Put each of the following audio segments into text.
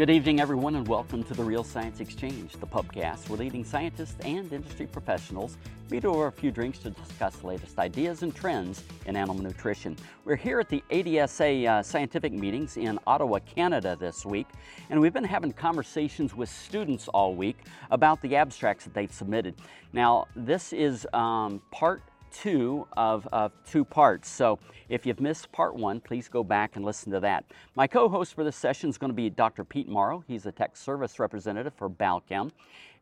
Good evening, everyone, and welcome to the Real Science Exchange, the pubcast where leading scientists and industry professionals meet over a few drinks to discuss the latest ideas and trends in animal nutrition. We're here at the ADSA uh, scientific meetings in Ottawa, Canada this week, and we've been having conversations with students all week about the abstracts that they've submitted. Now, this is um, part two of, of two parts. So if you've missed part one, please go back and listen to that. My co-host for this session is going to be Dr. Pete Morrow. He's a tech service representative for Balchem.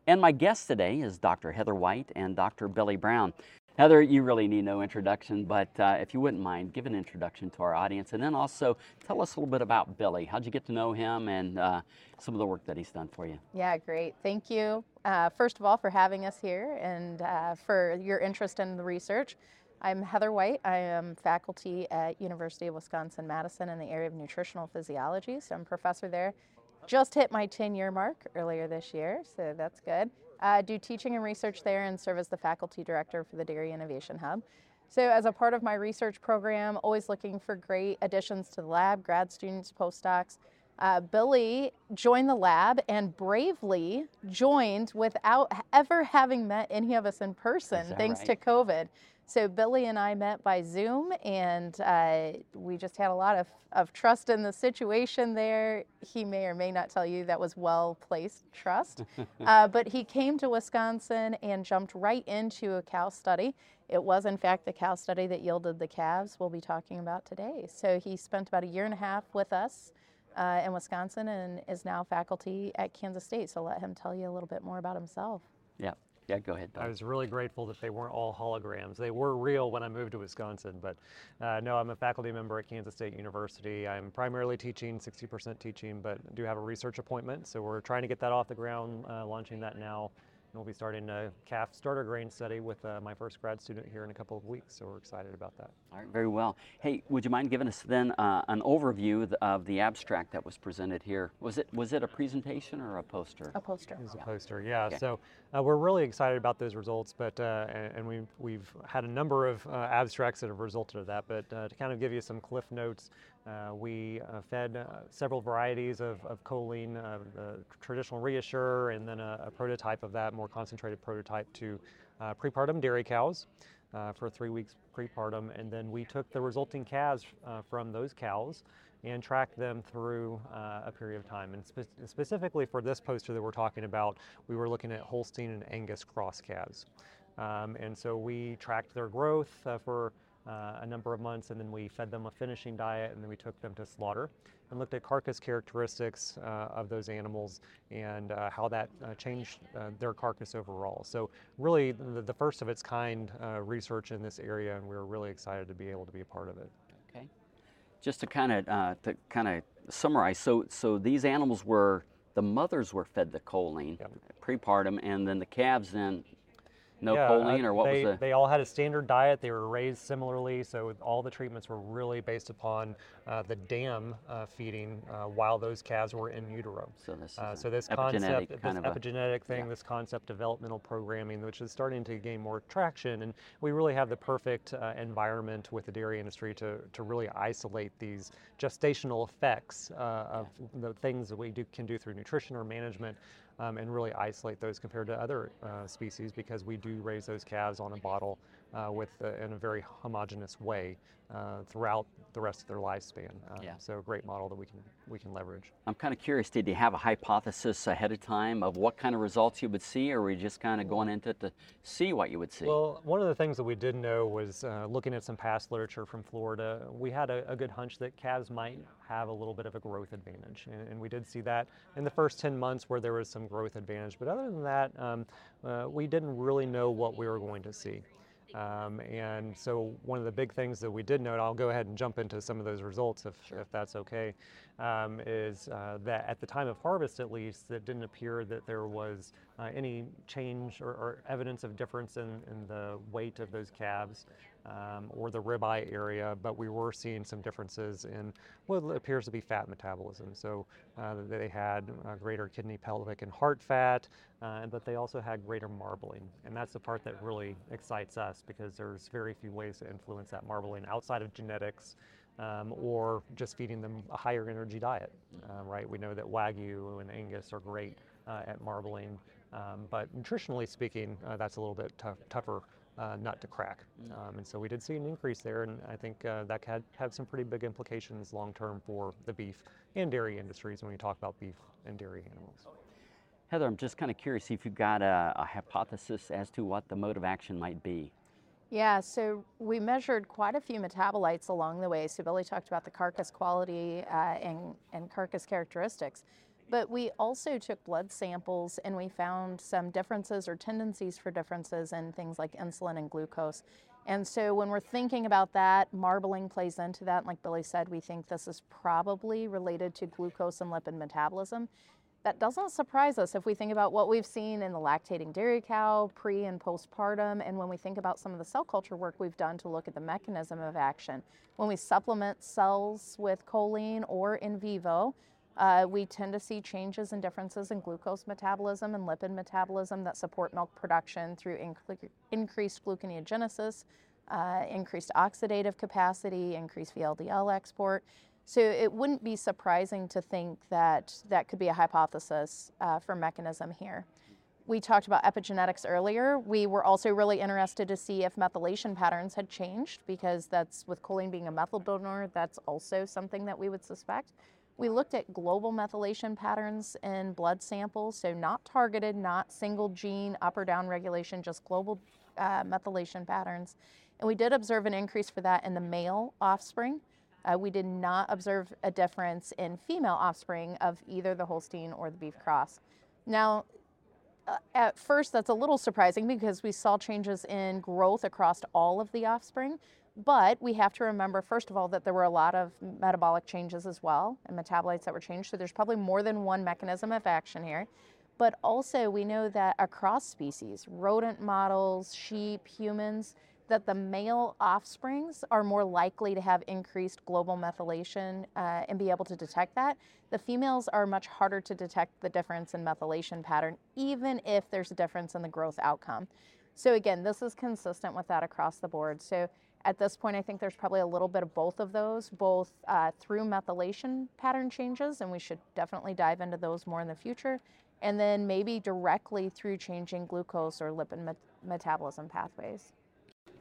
And my guest today is Dr. Heather White and Dr. Billy Brown. Heather, you really need no introduction, but uh, if you wouldn't mind, give an introduction to our audience and then also tell us a little bit about Billy. How'd you get to know him and uh, some of the work that he's done for you? Yeah, great. Thank you, uh, first of all, for having us here and uh, for your interest in the research. I'm Heather White. I am faculty at University of Wisconsin-Madison in the area of nutritional physiology, so I'm professor there. Just hit my 10-year mark earlier this year, so that's good. I do teaching and research there and serve as the faculty director for the Dairy Innovation Hub. So as a part of my research program, always looking for great additions to the lab, grad students, postdocs. Uh, Billy joined the lab and bravely joined without ever having met any of us in person, thanks right? to COVID. So Billy and I met by Zoom, and uh, we just had a lot of, of trust in the situation there. He may or may not tell you that was well placed trust, uh, but he came to Wisconsin and jumped right into a cow study. It was, in fact, the cow study that yielded the calves we'll be talking about today. So he spent about a year and a half with us uh, in Wisconsin and is now faculty at Kansas State. So let him tell you a little bit more about himself. Yeah. Yeah, go ahead. Billy. I was really grateful that they weren't all holograms. They were real when I moved to Wisconsin, but uh, no, I'm a faculty member at Kansas State University. I'm primarily teaching, 60% teaching, but do have a research appointment. So we're trying to get that off the ground, uh, launching that now. And we'll be starting a calf starter grain study with uh, my first grad student here in a couple of weeks. So we're excited about that. All right, very well. Hey, would you mind giving us then uh, an overview of the abstract that was presented here? Was it was it a presentation or a poster? A poster. As a poster, yeah. Okay. So uh, we're really excited about those results, but uh, and, and we've we've had a number of uh, abstracts that have resulted of that. But uh, to kind of give you some cliff notes, uh, we uh, fed uh, several varieties of, of choline, uh, the traditional ReaShure, and then a, a prototype of that, more concentrated prototype to uh, prepartum dairy cows uh, for three weeks prepartum, and then we took the resulting calves from those cows and tracked them through a period of time. And spe- specifically for this poster that we're talking about, we were looking at Holstein and Angus cross calves. Um, and so we tracked their growth for uh, a number of months, and then we fed them a finishing diet, and then we took them to slaughter and looked at carcass characteristics uh, of those animals and uh, how that uh, changed uh, their carcass overall. So really the, the first of its kind uh, research in this area, and we were really excited to be able to be a part of it. Okay. Just to kind of uh, to kind of summarize, so so these animals were the mothers were fed the choline Yep. prepartum, and then the calves then no Yeah, choline or what they, was the They all had a standard diet. They were raised similarly, so all the treatments were really based upon uh, the dam uh, feeding uh, while those calves were in utero. so this is Uh, so this epigenetic concept, this of a, epigenetic thing, yeah. this concept developmental programming, which is starting to gain more traction, and we really have the perfect uh, environment with the dairy industry to, to really isolate these gestational effects uh, of the things that we do, can do through nutrition or management, um, and really isolate those compared to other uh, species because we do raise those calves on a bottle uh, with uh, in a very homogeneous way uh, throughout the rest of their lifespan. Um, Yeah. So a great model that we can we can leverage. I'm kind of curious. Did you have a hypothesis ahead of time of what kind of results you would see, or were you just kind of going into it to see what you would see? Well, one of the things that we did know was uh, looking at some past literature from Florida, we had a, a good hunch that calves might have a little bit of a growth advantage. And, and we did see that in the first 10 months where there was some growth advantage. But other than that, um, uh, we didn't really know what we were going to see. Um, and so one of the big things that we did note, I'll go ahead and jump into some of those results if, if that's okay, um, is uh, that at the time of harvest at least, it didn't appear that there was uh, any change or, or evidence of difference in, in the weight of those calves um, or the ribeye area, but we were seeing some differences in what appears to be fat metabolism. So uh, they had uh, greater kidney, pelvic, and heart fat, uh, but they also had greater marbling. And that's the part that really excites us because there's very few ways to influence that marbling outside of genetics um, or just feeding them a higher energy diet, uh, right? We know that Wagyu and Angus are great uh, at marbling, um, but nutritionally speaking, uh, that's a little bit tough, tougher uh, nut to crack. Um, and so we did see an increase there, and I think uh, that had have some pretty big implications long term for the beef and dairy industries when we talk about beef and dairy animals. Heather, I'm just kind of curious if you've got a, a hypothesis as to what the mode of action might be. Yeah, so we measured quite a few metabolites along the way. So Billy talked about the carcass quality uh, and, and carcass characteristics. But we also took blood samples and we found some differences or tendencies for differences in things like insulin and glucose. And so when we're thinking about that, marbling plays into that. And Like Billy said, we think this is probably related to glucose and lipid metabolism. That doesn't surprise us if we think about what we've seen in the lactating dairy cow, pre and postpartum, and when we think about some of the cell culture work we've done to look at the mechanism of action. When we supplement cells with choline or in vivo, uh, we tend to see changes and differences in glucose metabolism and lipid metabolism that support milk production through inc- increased gluconeogenesis, uh, increased oxidative capacity, increased VLDL export. So it wouldn't be surprising to think that that could be a hypothesis uh, for mechanism here. We talked about epigenetics earlier. We were also really interested to see if methylation patterns had changed because that's with choline being a methyl donor, that's also something that we would suspect. We looked at global methylation patterns in blood samples, so not targeted, not single gene up or down regulation, just global uh, methylation patterns. And we did observe an increase for that in the male offspring. Uh, we did not observe a difference in female offspring of either the Holstein or the beef cross. Now, uh, at first, that's a little surprising because we saw changes in growth across all of the offspring. But we have to remember, first of all, that there were a lot of metabolic changes as well and metabolites that were changed. So there's probably more than one mechanism of action here. But also, we know that across species, rodent models, sheep, humans, that the male offsprings are more likely to have increased global methylation uh, and be able to detect that. The females are much harder to detect the difference in methylation pattern, even if there's a difference in the growth outcome. So again, this is consistent with that across the board. So at this point, I think there's probably a little bit of both of those, both uh, through methylation pattern changes, and we should definitely dive into those more in the future, and then maybe directly through changing glucose or lipid met- metabolism pathways.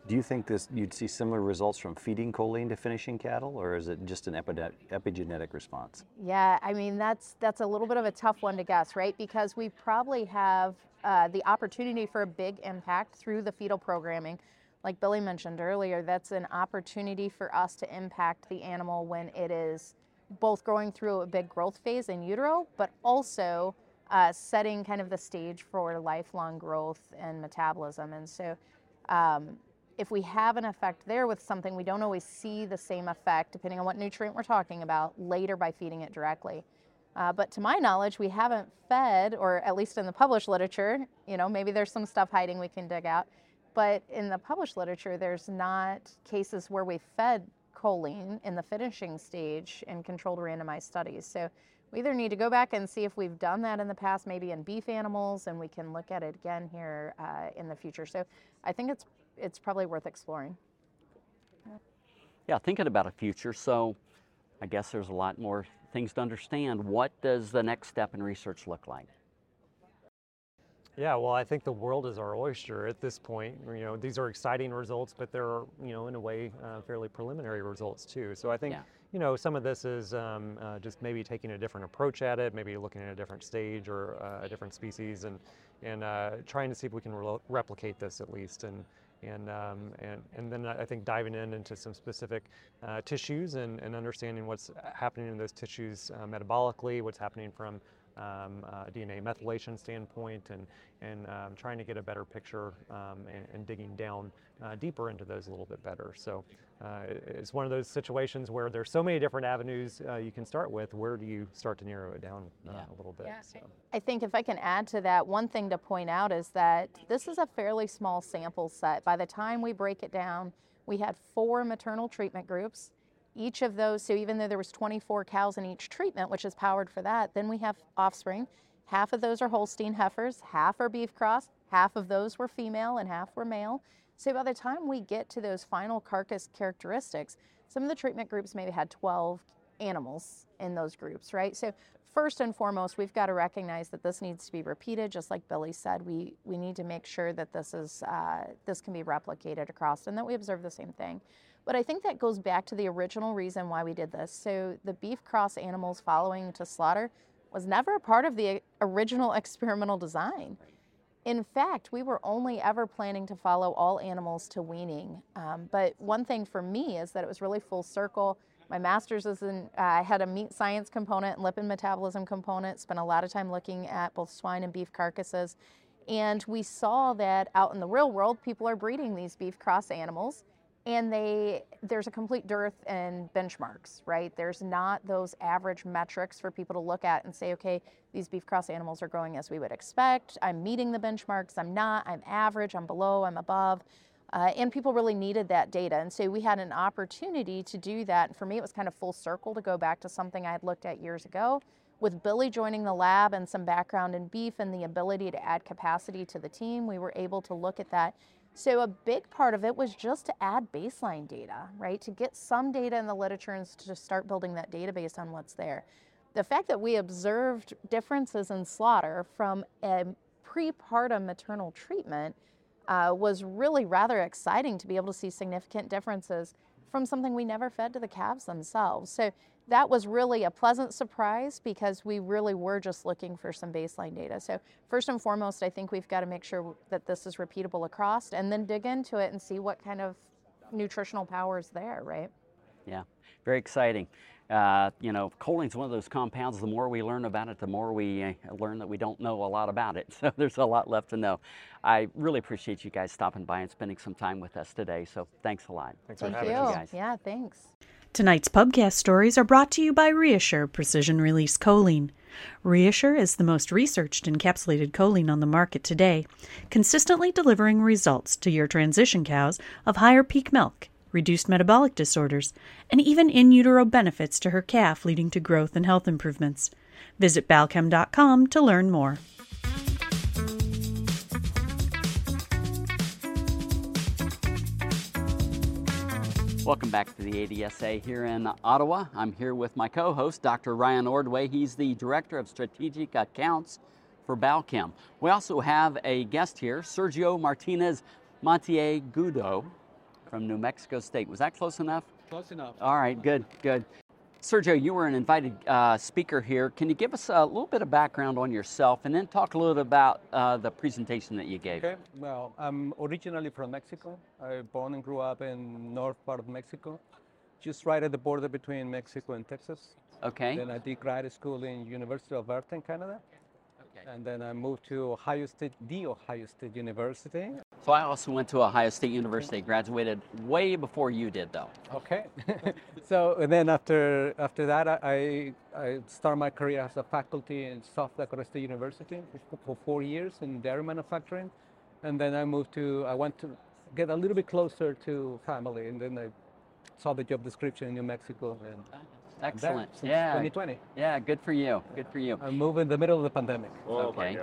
Do you think this you'd see similar results from feeding choline to finishing cattle, or is it just an epigenetic response? Yeah, I mean that's that's a little bit of a tough one to guess, right? Because we probably have uh, the opportunity for a big impact through the fetal programming. Like Billy mentioned earlier, that's an opportunity for us to impact the animal when it is both growing through a big growth phase in utero, but also uh, setting kind of the stage for lifelong growth and metabolism. And so um, if we have an effect there with something, we don't always see the same effect, depending on what nutrient we're talking about, later by feeding it directly. Uh, but to my knowledge, we haven't fed, or at least in the published literature, you know, maybe there's some stuff hiding we can dig out, but in the published literature, there's not cases where we fed choline in the finishing stage in controlled randomized studies. So we either need to go back and see if we've done that in the past, maybe in beef animals, and we can look at it again here uh, in the future. So I think it's it's probably worth exploring. Yeah, thinking about a future, so I guess there's a lot more things to understand. What does the next step in research look like? Yeah, well, I think the world is our oyster at this point. You know, these are exciting results, but they're, you know, in a way, uh, fairly preliminary results too. So I think, yeah. you know, some of this is um, uh, just maybe taking a different approach at it, maybe looking at a different stage or uh, a different species, and and uh, trying to see if we can re- replicate this at least. And and, um, and, and then I think diving in into some specific uh, tissues and, and understanding what's happening in those tissues uh, metabolically, what's happening from um, uh, DNA methylation standpoint and, and um, trying to get a better picture um, and, and, digging down uh, deeper into those a little bit better. So uh, it's one of those situations where there's so many different avenues uh, you can start with. Where do you start to narrow it down uh, yeah. a little bit? Yeah. So. I think if I can add to that, one thing to point out is that this is a fairly small sample set. By the time we break it down, we had four maternal treatment groups each of those, so even though there was 24 cows in each treatment, which is powered for that, then we have offspring. Half of those are Holstein heifers, half are beef cross, half of those were female and half were male. So by the time we get to those final carcass characteristics, some of the treatment groups maybe had 12 animals in those groups, right? So first and foremost, we've got to recognize that this needs to be repeated. Just like Billy said, we we need to make sure that this is uh, this can be replicated across, and that we observe the same thing. But I think that goes back to the original reason why we did this. So the beef cross animals following to slaughter was never a part of the original experimental design. In fact, we were only ever planning to follow all animals to weaning. Um, but one thing for me is that it was really full circle. My master's is in, uh, I had a meat science component and lipid metabolism component, spent a lot of time looking at both swine and beef carcasses. And we saw that out in the real world, people are breeding these beef cross animals and they there's a complete dearth in benchmarks right? There's not those average metrics for people to look at and say okay these beef cross animals are growing as we would expect. I'm meeting the benchmarks. I'm not. I'm average. I'm below. I'm above. Uh, and people really needed that data. And so we had an opportunity to do that. And for me it was kind of full circle to go back to something i had looked at years ago with billy joining the lab and some background in beef and the ability to add capacity to the team. We were able to look at that so a big part of it was just to add baseline data, right? To get some data in the literature and to start building that database on what's there. The fact that we observed differences in slaughter from a prepartum maternal treatment uh, was really rather exciting to be able to see significant differences from something we never fed to the calves themselves. So that was really a pleasant surprise because we really were just looking for some baseline data. So first and foremost, I think we've got to make sure that this is repeatable across and then dig into it and see what kind of nutritional power is there, right? Yeah, very exciting. Uh, you know, choline's one of those compounds. The more we learn about it, the more we uh, learn that we don't know a lot about it. So there's a lot left to know. I really appreciate you guys stopping by and spending some time with us today. So thanks a lot. Thanks Thank for you. having us. guys. Yeah, thanks. Tonight's pubcast stories are brought to you by ReaShure Precision Release Choline. ReaShure is the most researched encapsulated choline on the market today, consistently delivering results to your transition cows of higher peak milk, reduced metabolic disorders, and even in utero benefits to her calf, leading to growth and health improvements. Visit balchem.com to learn more. Welcome back to the ADSA here in Ottawa. I'm here with my co host, Dr. Ryan Ordway. He's the Director of Strategic Accounts for Balchem. We also have a guest here, Sergio Martinez Monteagudo from New Mexico State. Was that close enough? Close enough. All right, good, good. Sergio, you were an invited uh, speaker here. Can you give us a little bit of background on yourself and then talk a little bit about uh, the presentation that you gave? Okay. Well, I'm originally from Mexico. I born and grew up in north part of Mexico, just right at the border between Mexico and Texas. Okay. Then I did grad school in University of Alberta in Canada, okay. and then I moved to Ohio State, the Ohio State University. So I also went to Ohio State University, graduated way before you did, though. Okay. so and then after after that, I I started my career as a faculty in South Dakota State University for, for four years in dairy manufacturing, and then I moved to I went to get a little bit closer to family, and then I saw the job description in New Mexico, and Excellent. Yeah. 2020. Yeah, good for you. Good for you. I moved in the middle of the pandemic. Oh okay.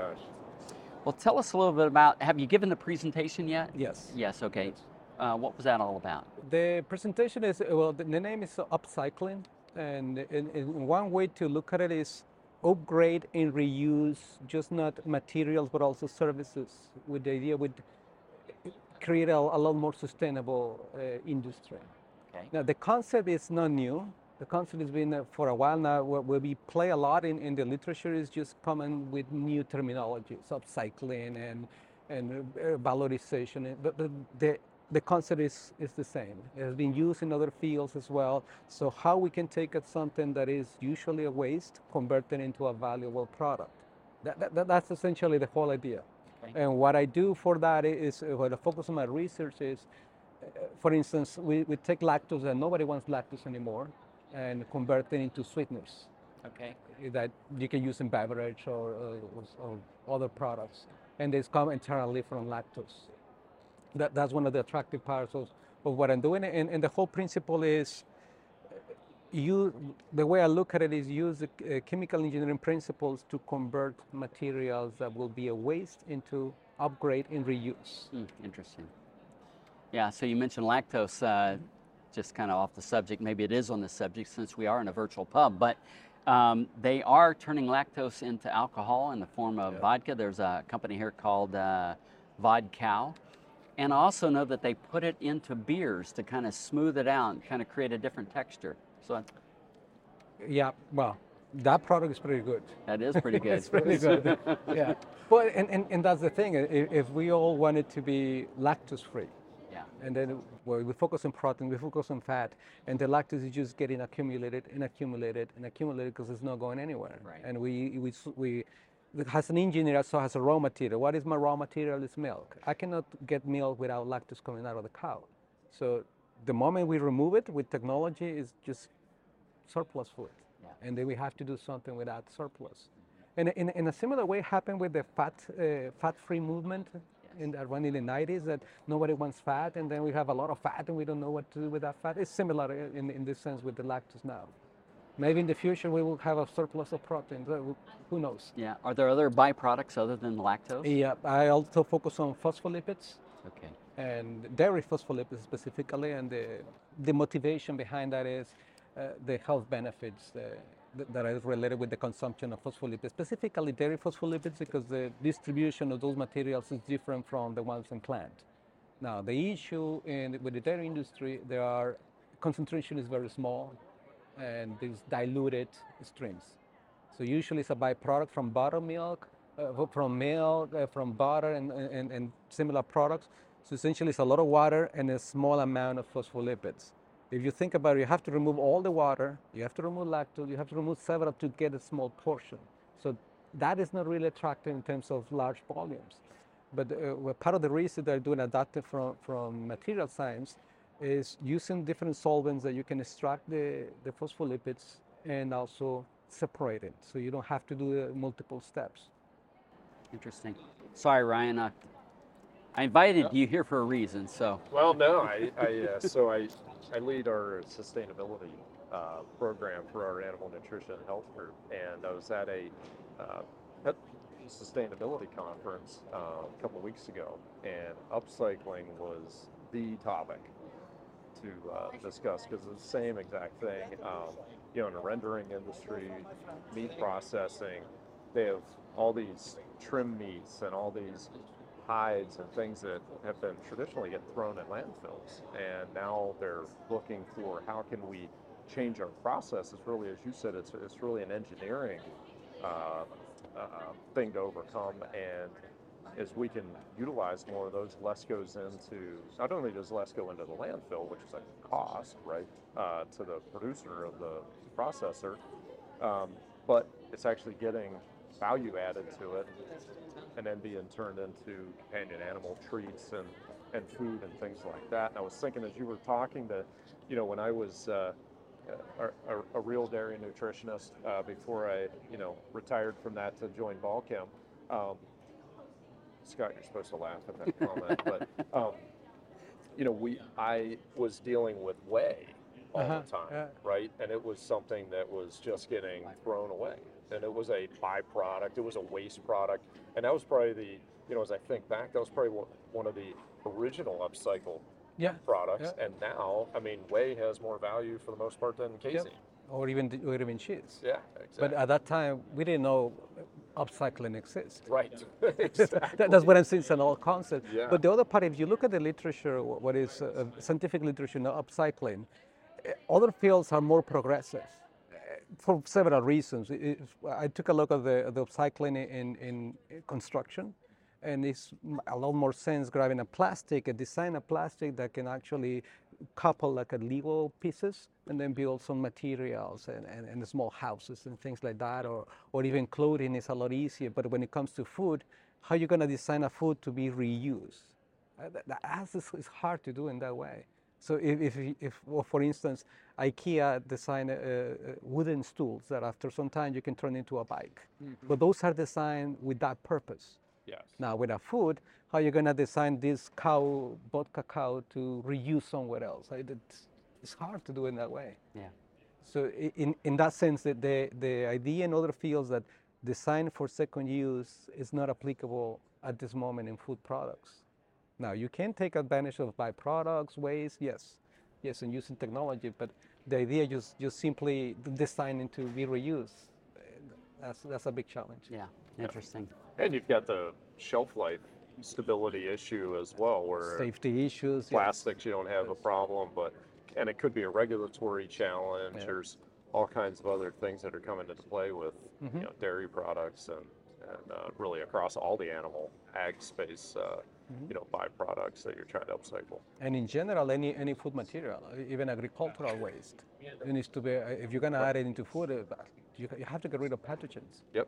Well, tell us a little bit about. Have you given the presentation yet? Yes. Yes. Okay. Uh, what was that all about? The presentation is well. The, the name is upcycling, and in, in one way to look at it is upgrade and reuse, just not materials but also services, with the idea would create a, a lot more sustainable uh, industry. Okay. Now the concept is not new. The concept has been uh, for a while now. Where, where we play a lot in, in the literature is just coming with new terminologies, upcycling and and uh, valorization. But the, the the concept is, is the same. It has been used in other fields as well. So how we can take at something that is usually a waste, convert it into a valuable product. That, that, that's essentially the whole idea. Okay. And what I do for that is, uh, what I focus on my research is, uh, for instance, we, we take lactose and nobody wants lactose anymore and convert it into sweeteners Okay. that you can use in beverage or, uh, or other products. And they come entirely from lactose. That, that's one of the attractive parts of, of what I'm doing. And, and the whole principle is uh, you, the way I look at it is use the uh, chemical engineering principles to convert materials that will be a waste into upgrade and reuse. Hmm, interesting. Yeah, so you mentioned lactose, uh, just kind of off the subject. Maybe it is on the subject since we are in a virtual pub, but um, they are turning lactose into alcohol in the form of vodka. There's a company here called uh, Vodkow. And I also know that they put it into beers to kind of smooth it out and kind of create a different texture. So Yeah, well, that product is pretty good. that is pretty good. It's pretty good. yeah. But and, and, and that's the thing. If, if we all wanted to be lactose free. And then well, we focus on protein, we focus on fat, and the lactose is just getting accumulated and accumulated and accumulated because it's not going anywhere. Right. And we we we as an engineer, so has a raw material. What is my raw material? Is milk. I cannot get milk without lactose coming out of the cow. So the moment we remove it with technology, is just surplus food. Yeah. And then we have to do something with that surplus. And in, in a similar way happened with the fat, uh, fat-free movement in the, around in the 90s that nobody wants fat and then we have a lot of fat and we don't know what to do with that fat. It's similar in, in this sense with the lactose now. Maybe in the future we will have a surplus of protein. Who knows? Yeah. Are there other byproducts other than lactose? Yeah, I also focus on phospholipids Okay. and dairy phospholipids specifically, and the, the motivation behind that is uh, the health benefits uh, that are related with the consumption of phospholipids, specifically dairy phospholipids, because the distribution of those materials is different from the ones in plant. Now, the issue in, with the dairy industry, there are concentration is very small, and these diluted streams. So usually it's a byproduct from buttermilk, uh, from milk, uh, from butter, and, and, and similar products. So essentially, it's a lot of water and a small amount of phospholipids. If you think about it, you have to remove all the water, you have to remove lactose, you have to remove several to get a small portion. So that is not really attractive in terms of large volumes. But uh, part of the reason they're doing adaptive from, from material science is using different solvents that you can extract the, the phospholipids and also separate it. So you don't have to do uh, multiple steps. Interesting. Sorry, Ryan. Uh, I invited you here for a reason. So Well, no, I, I uh, so I, I lead our sustainability uh, program for our animal nutrition and health group, and I was at a uh, pet sustainability conference uh, a couple of weeks ago, and upcycling was the topic to uh, discuss because it's the same exact thing. Um, you know, in the rendering industry, meat processing, they have all these trim meats and all these hides and things that have been traditionally get thrown in landfills, and now they're looking for how can we change our processes. Really, as you said, it's it's really an engineering uh, uh, thing to overcome, and as we can utilize more of those, less goes into not only does less go into the landfill, which is a cost, right, uh, to the producer of the processor, um, but it's actually getting value added to it and then being turned into companion animal treats and, and food and things like that. And I was thinking as you were talking that, you know, when I was uh, a, a, a real dairy nutritionist uh, before I, you know, retired from that to join Balchem. Um, Scott, you're supposed to laugh at that comment, but um, you know, we I was dealing with whey all Uh-huh, the time, right? And it was something that was just getting thrown away, and it was a byproduct. It was a waste product, and that was probably the you know, as I think back, that was probably one, one of the original upcycle Yeah. products, Yeah. and now, I mean, whey has more value for the most part than casein. Or even or even cheese. Yeah, exactly. But at that time, we didn't know upcycling exists. right, That- exactly. That's what I'm saying. It's an old concept. Yeah. But the other part, if you look at the literature, what is uh, scientific literature now, upcycling, eh, other fields are more progressive for several reasons. I- if- I took a look at the, the upcycling in, in construction, and it's a lot more sense grabbing a plastic, a design a plastic that can actually couple like a Lego pieces and then build some materials and, and, and small houses and things like that, or, or even clothing is a lot easier. But when it comes to food, how you gonna design a food to be reused? Uh, that, that is, is hard to do in that way. So if, if, if well, for instance, IKEA design uh, uh, wooden stools that after some time you can turn into a bike, but those are designed with that purpose. yes. Now with a food, how are you gonna design this cow, vodka cow, to reuse somewhere else? It's, it's hard to do in that way. yeah. So in, in that sense, the, the idea in other fields that design for second use is not applicable at this moment in food products. Now, you can take advantage of byproducts, waste, yes, yes, and using technology, but the idea just just simply designing to be reused, that's, that's a big challenge. Yeah, interesting. And you've got the shelf life stability issue as well, where Safety issues. yes. plastics you don't have a problem, but and it could be a regulatory challenge. Yeah. There's all kinds of other things that are coming into play with Mm-hmm. you know, dairy products and and uh, really across all the animal ag space, uh, Mm-hmm. you know, byproducts that you're trying to upcycle. And in general, any, any food material, even agricultural waste, it needs to be, if you're gonna add it into food, uh, you, you have to get rid of pathogens Yep.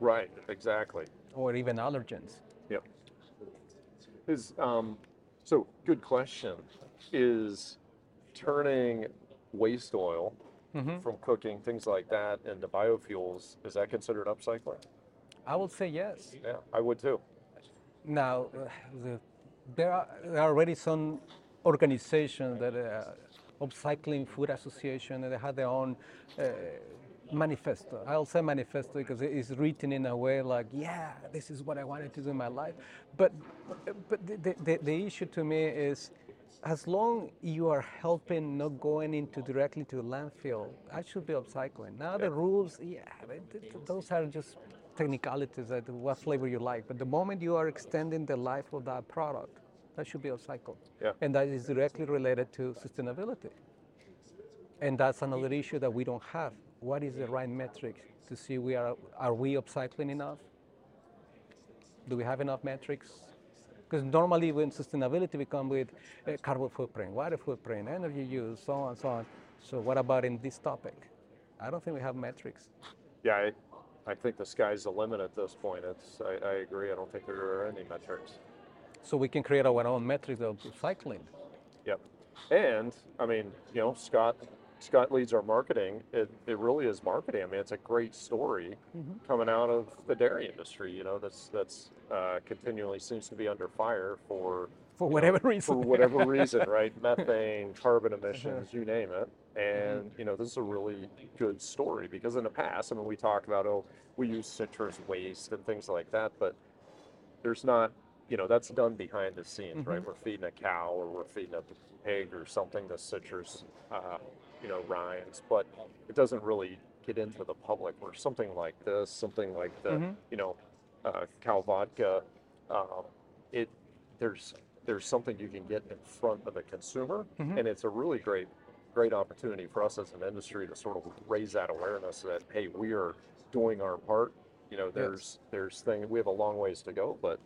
Right. Exactly. or even allergens. Yep. Is um, so good question. Is turning waste oil Mm-hmm. from cooking things like that into biofuels is that considered upcycling? I would say yes. Yeah, I would too. Now, uh, the, there, are, there are already some organizations that uh, Upcycling Food Association, and they have their own uh, manifesto. I'll say manifesto because it is written in a way like, yeah, this is what I wanted to do in my life. But, but the, the, the issue to me is, as long you are helping not going into directly to landfill, I should be upcycling. Now the rules, yeah, those are just technicalities that what flavor you like. But the moment you are extending the life of that product, that should be upcycled. Yeah. And that is directly related to sustainability. And that's another issue that we don't have. What is the right metric to see we are are we upcycling enough? Do we have enough metrics? Because normally when sustainability we come with uh, carbon footprint, water footprint, energy use, so on, and so on. So what about in this topic? I don't think we have metrics. Yeah, I, I think the sky's the limit at this point. It's I, I agree. I don't think there are any metrics. So we can create our own metrics of cycling. Yep. And I mean, you know, Scott Scott leads our marketing. It, it really is marketing. I mean, it's a great story coming out of the dairy industry. You know, that's that's uh, continually seems to be under fire for For you know, whatever reason. For whatever reason, right? Methane, carbon emissions, you name it. And you know, this is a really good story because in the past, I mean, we talked about oh, we use citrus waste and things like that, but there's not, you know, that's done behind the scenes, right? We're feeding a cow or we're feeding a pig or something the citrus, uh, you know, rinds, but it doesn't really get into the public. Where something like this, something like the, you know, uh, cow vodka, um, it there's there's something you can get in front of the consumer, and it's a really great great opportunity for us as an industry to sort of raise that awareness that hey, we are doing our part. You know, there's there's thing we have a long ways to go, but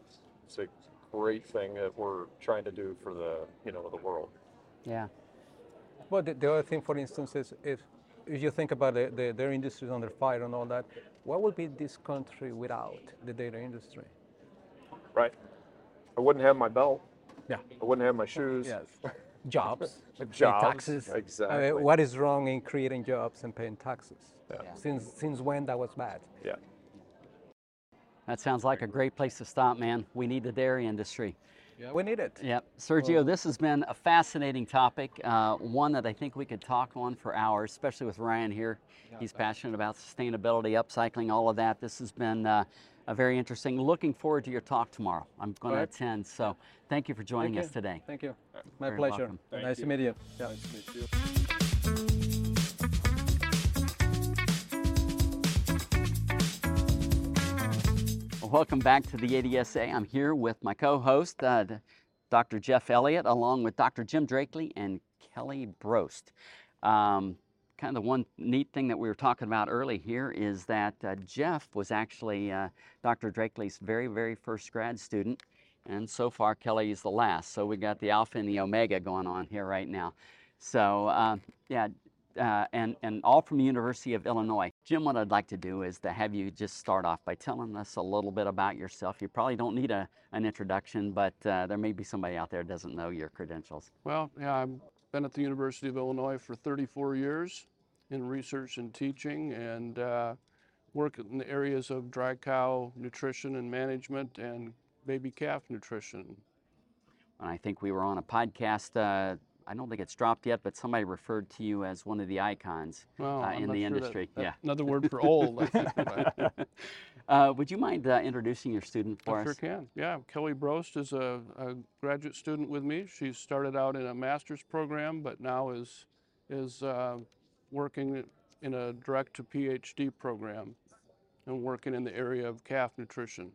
it's a great thing that we're trying to do for the you know the world. Yeah. Well, the, the other thing, for instance, is if, if you think about the, the dairy industry is under fire and all that, what would be this country without the dairy industry? Right? I wouldn't have my belt. Yeah. I wouldn't have my shoes. Yes. Jobs, pay Jobs, taxes. I mean, exactly. what is wrong in creating jobs and paying taxes? Yeah. Since since when that was bad? Yeah. That sounds like a great place to stop, man. We need the dairy industry. Yeah. We need it. Yep. Sergio, this has been a fascinating topic, uh, one that I think we could talk on for hours, especially with Ryan here. He's passionate about sustainability, upcycling, all of that. This has been uh, a very interesting. Looking forward to your talk tomorrow. I'm going to attend, so thank you for joining Thank us today. Thank you. My Very pleasure. welcome. Thank nice to meet you. Yeah. Nice to meet you. Welcome back to the ADSA. I'm here with my co-host, uh, Dr. Jeff Elliott, along with Dr. Jim Drackley and Kelli Brost. Um, kind of the one neat thing that we were talking about early here is that uh, Jeff was actually uh, Dr. Drackley's very, very first grad student, and so far Kelli is the last. So we got the alpha and the omega going on here right now. So uh, yeah, uh, and, and all from the University of Illinois. Jim, what I'd like to do is to have you just start off by telling us a little bit about yourself. You probably don't need a, an introduction, but uh, there may be somebody out there that doesn't know your credentials. Well, yeah, I've been at the University of Illinois for 34 years in research and teaching and uh, work in the areas of dry cow nutrition and management and baby calf nutrition. And I think we were on a podcast uh, I don't think it's dropped yet, but somebody referred to you as one of the icons Well, uh, in the sure industry. that- yeah. Another word for old, I think. but uh, would you mind uh, introducing your student for I us? sure can. Yeah, Kelli Brost is a, a graduate student with me. She started out in a master's program, but now is is uh, working in a direct to PhD program and working in the area of calf nutrition.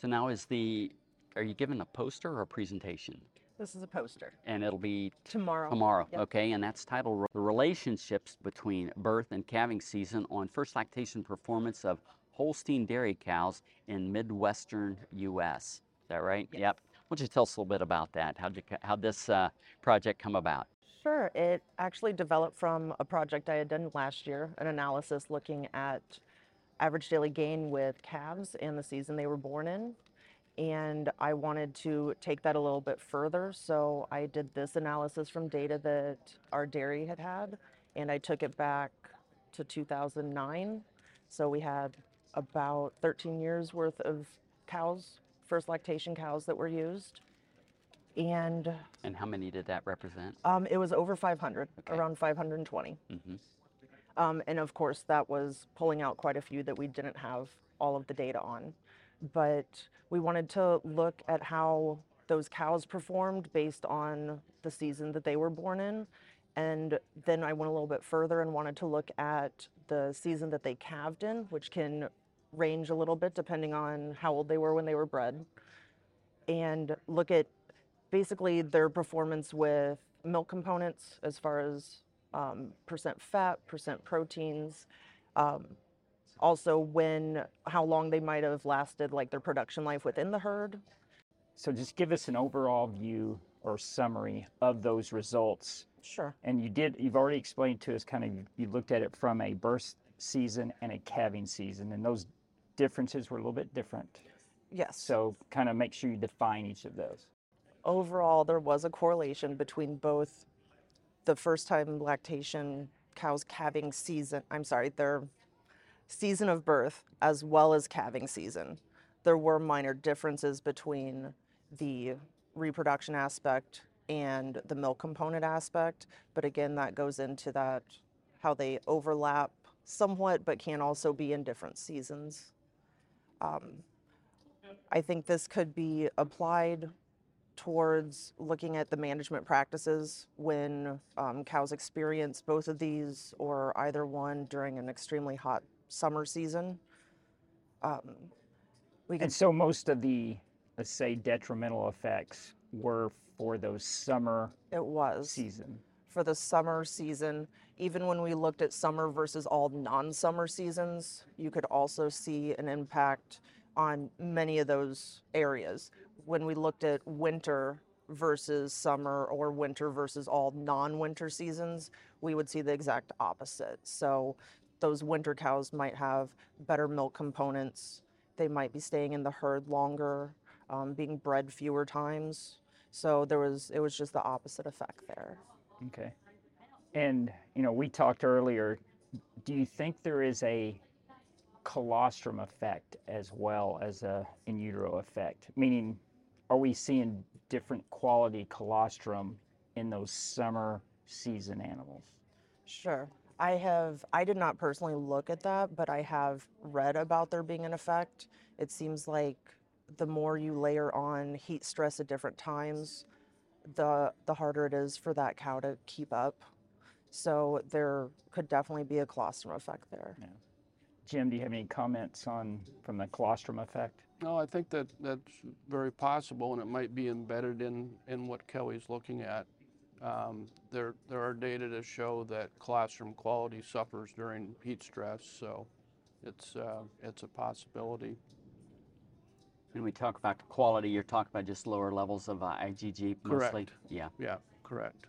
So now is the, are you giving a poster or a presentation? This is a poster. And it'll be Tomorrow. tomorrow, Yep. okay? And that's titled The Relationships Between Birth and Calving Season on First Lactation Performance of Holstein Dairy Cows in Midwestern U.S. Is that right? Yep. Why don't you tell us a little bit about that? How'd, you, how'd this uh, project come about? Sure. It actually developed from a project I had done last year, an analysis looking at average daily gain with calves and the season they were born in. And I wanted to take that a little bit further. So I did this analysis from data that our dairy had had, and I took it back to 2009. So we had about 13 years worth of cows, first lactation cows that were used. And And how many did that represent? um, it was over 500, Okay. around 520. hmm Um, and of course, that was pulling out quite a few that we didn't have all of the data on. But we wanted to look at how those cows performed based on the season that they were born in. And then I went a little bit further and wanted to look at the season that they calved in, which can range a little bit depending on how old they were when they were bred. And look at basically their performance with milk components as far as um, percent fat, percent proteins, um, also when how long they might have lasted, like their production life within the herd. So just give us an overall view or summary of those results. Sure. And you did, you've already explained to us kind of, you looked at it from a birth season and a calving season, and those differences were a little bit different. Yes. So kind of make sure you define each of those. overall, there was a correlation between both the first time lactation cows calving season, I'm sorry, their season of birth, as well as calving season. There were minor differences between the reproduction aspect and the milk component aspect, but again, that goes into that how they overlap somewhat, but can also be in different seasons. Um, I think this could be applied towards looking at the management practices when um, cows experience both of these or either one during an extremely hot summer season. Um, we could And so most of the, let's say, detrimental effects were for those summer it was season. for the summer season. Even when we looked at summer versus all non-summer seasons, you could also see an impact on many of those areas. When we looked at winter versus summer or winter versus all non-winter seasons, we would see the exact opposite. So those winter cows might have better milk components. They might be staying in the herd longer, um, being bred fewer times. So there was it was just the opposite effect there. Okay. And, you know, we talked earlier, do you think there is a colostrum effect as well as a in utero effect? Meaning, are we seeing different quality colostrum in those summer season animals? Sure. I have, I did not personally look at that, but I have read about there being an effect. It seems like the more you layer on heat stress at different times, the the harder it is for that cow to keep up. So there could definitely be a colostrum effect there. Jim, do you have any comments on from the colostrum effect? No, I think that that's very possible, and it might be embedded in, in what Kelli's looking at. Um, there, there are data to show that colostrum quality suffers during heat stress, so it's, uh, it's a possibility. When we talk about quality, you're talking about just lower levels of uh, IgG mostly? Correct. Yeah. Yeah, correct.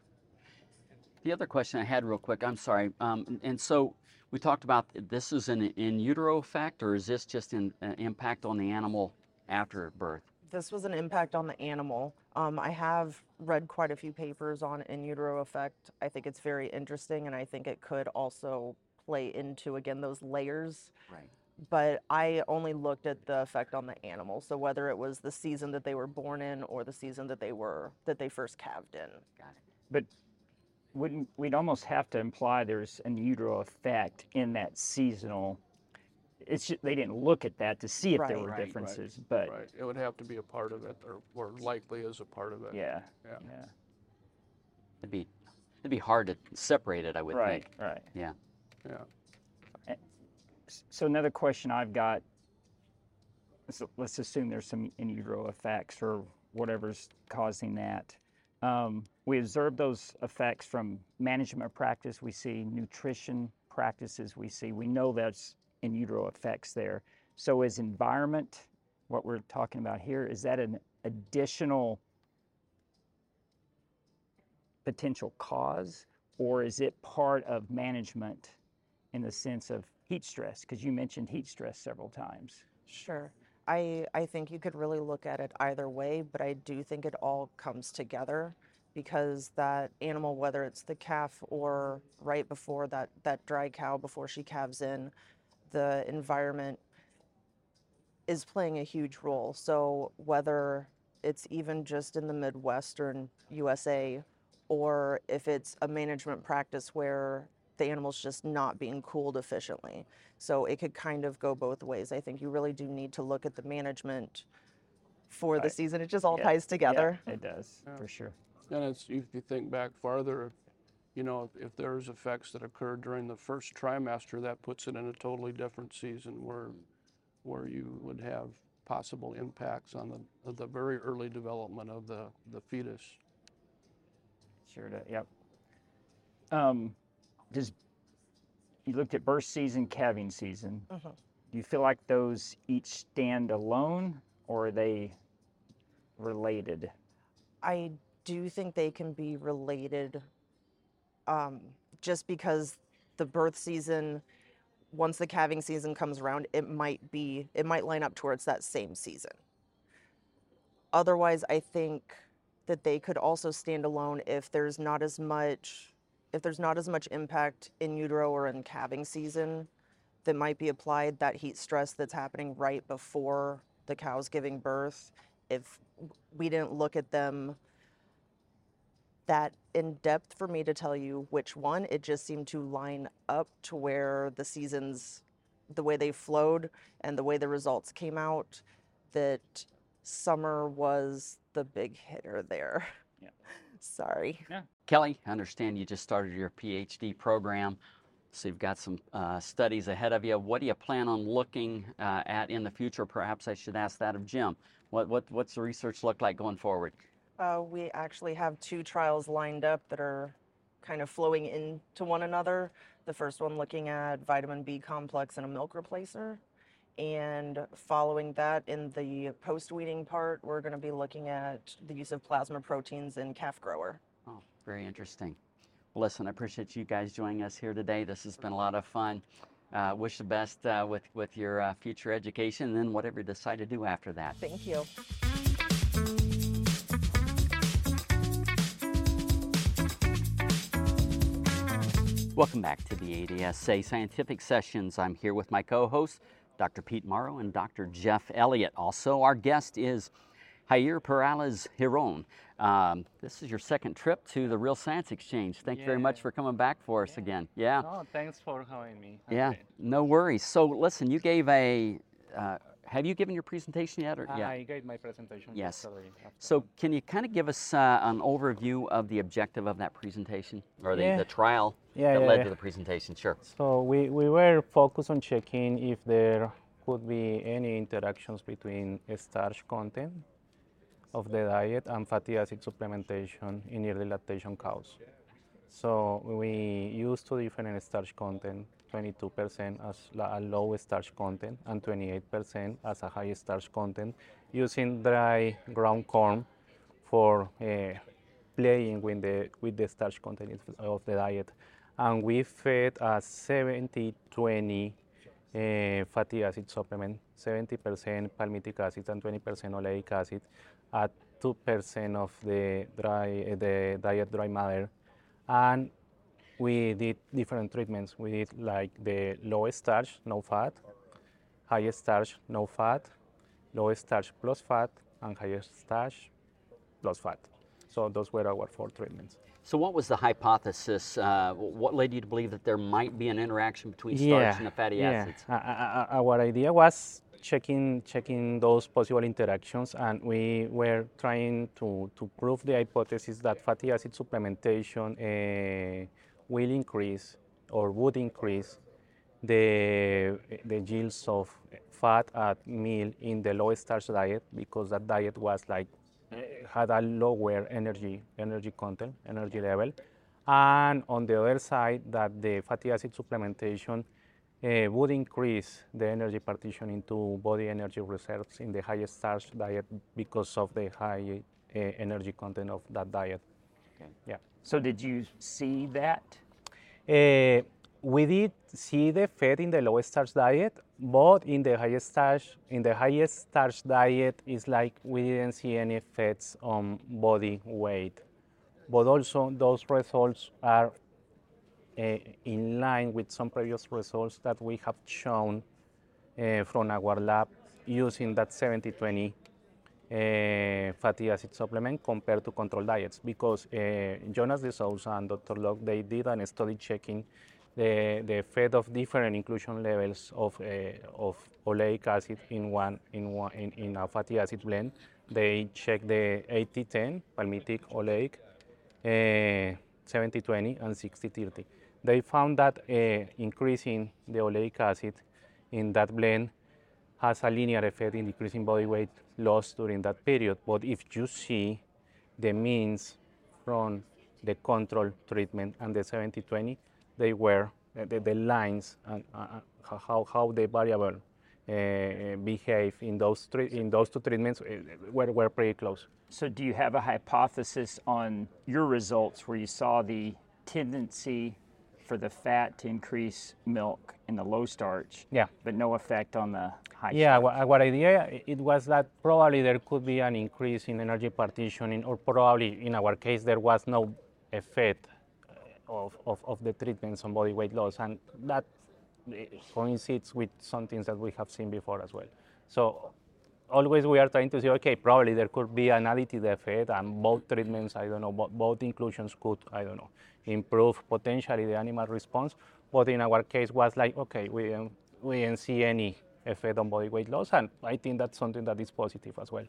The other question I had real quick, I'm sorry, um, and- so we talked about this is an in utero effect, or is this just an uh, impact on the animal after birth? This was an impact on the animal. Um, I have read quite a few papers on in utero effect. I think it's very interesting, and I think it could also play into again those layers. Right. But I only looked at the effect on the animal, so whether it was the season that they were born in or the season that they were that they first calved in. Got it. but wouldn't we'd almost have to imply there's an utero effect in that seasonal. It's just, they didn't look at that to see if there Right. were Right, differences, but Right, it would have to be a part of it, or, or likely is a part of it. yeah, Yeah. yeah, It'd be it'd be hard to separate it, I would right, think. right. Yeah. Yeah. S- So another question I've got. So let's assume there's some in utero effects or whatever's causing that. Um, we observe those effects from management practice. We see nutrition practices. We see. We know that's in utero effects there. So is environment what we're talking about here? Is that an additional potential cause, or is it part of management in the sense of heat stress? Because you mentioned heat stress several times. Sure. I, I think you could really look at it either way, but I do think it all comes together because that animal, whether it's the calf or right before that, that dry cow before she calves in, the environment is playing a huge role. So whether it's even just in the Midwestern USA or if it's a management practice where the animal's just not being cooled efficiently. So it could kind of go both ways. I think you really do need to look at the management for the season. It just all Yeah, ties yeah, together. it does, Yeah. for sure. And it's, if you think back farther, you know, if, if there's effects that occur during the first trimester, that puts it in a totally different season where, where you would have possible impacts on the, the very early development of the, the fetus. Sure, do, yep. Um, does, you looked at birth season, calving season. Mhm. Do you feel like those each stand alone or are they related? I do think they can be related um, just because the birth season, once the calving season comes around, it might be, it might line up towards that same season. Otherwise, I think that they could also stand alone if there's not as much, if there's not as much impact in utero or in calving season that might be applied, that heat stress that's happening right before the cow's giving birth. If we didn't look at them that in depth for me to tell you which one. It just seemed to line up to where the seasons, the way they flowed and the way the results came out, that summer was the big hitter there. Yeah. Sorry. Yeah. Kelli, I understand you just started your PhD program, so you've got some uh, studies ahead of you. What do you plan on looking uh, at in the future? Perhaps I should ask that of Jim. What, what, what's the research look like going forward? Uh, we actually have two trials lined up that are kind of flowing into one another. The first one looking at vitamin B complex in a milk replacer. And following that, in the post weaning part, we're going to be looking at the use of plasma proteins in calf grower. Oh, very interesting. Well, listen, I appreciate you guys joining us here today. This has been a lot of fun. Uh, wish the best uh, with, with your uh, future education and then whatever you decide to do after that. Thank you. Welcome back to the ADSA Scientific Sessions. I'm here with my co hosts, Dr. Pete Morrow and Dr. Jeff Elliott. Also, our guest is Jair Parales Giron. Um, this is your second trip to the Real Science Exchange. Thank you very much for coming back for us again. Yeah. Oh, thanks for having me. Yeah, no worries. So, listen, you gave a. Uh, have you given your presentation yet? Or, yeah. I gave my presentation Yes. So, can you kind of give us uh, an overview of the objective of that presentation or the, Yeah. the trial Yeah, that yeah, led yeah. to the presentation? Sure. So we, we were focused on checking if there could be any interactions between starch content of the diet and fatty acid supplementation in early lactation cows. So we used two different starch content, 22% as a low starch content and 28% as a high starch content, using dry ground corn for uh, playing with the, with the starch content of the diet. And we fed a 70 20 uh, fatty acid supplement, 70% palmitic acid and 20% oleic acid at 2% of the dry uh, the diet dry matter. And we did different treatments. We did like the low starch, no fat, high starch, no fat, low starch plus fat, and higher starch plus fat. So those were our four treatments. So, what was the hypothesis? Uh, what led you to believe that there might be an interaction between starch and the fatty yeah. acids? Uh, uh, our idea was checking checking those possible interactions, and we were trying to, to prove the hypothesis that fatty acid supplementation uh, will increase or would increase the the yields of fat at meal in the low starch diet because that diet was like had a lower energy energy content, energy level, and on the other side that the fatty acid supplementation uh, would increase the energy partition into body energy reserves in the high starch diet because of the high uh, energy content of that diet. Okay. Yeah. So did you see that? Uh, we did see the fat in the low starch diet, but in the high starch, in the highest starch diet, it's like we didn't see any effects on body weight. But also those results are uh, in line with some previous results that we have shown uh, from our lab using that 70-20 uh, fatty acid supplement compared to controlled diets because uh, Jonas de Souza and Dr. Lock, they did a study checking the, the effect of different inclusion levels of, uh, of oleic acid in one, in, one in, in a fatty acid blend. They checked the 80-10 palmitic oleic, 70-20 and 60-30. They found that increasing the oleic acid in that blend has a linear effect in decreasing body weight loss during that period. But if you see the means from the control treatment and the 70-20, they were the, the lines and uh, how, how the variable uh, behave in those in those two treatments were, were pretty close. So do you have a hypothesis on your results where you saw the tendency for the fat to increase milk in the low starch, yeah, but no effect on the high yeah, starch? our idea it was that probably there could be an increase in energy partitioning, or probably in our case there was no effect uh, of, of, of the treatments on body weight loss, and that eh, coincides with some things that we have seen before as well. So always we are trying to say, okay, probably there could be an additive effect, and both treatments, I don't know, both, both inclusions could, I don't know, improve potentially the animal response. But in our case, was like, okay, we didn't, we didn't see any effect on body weight loss, and I think that's something that is positive as well.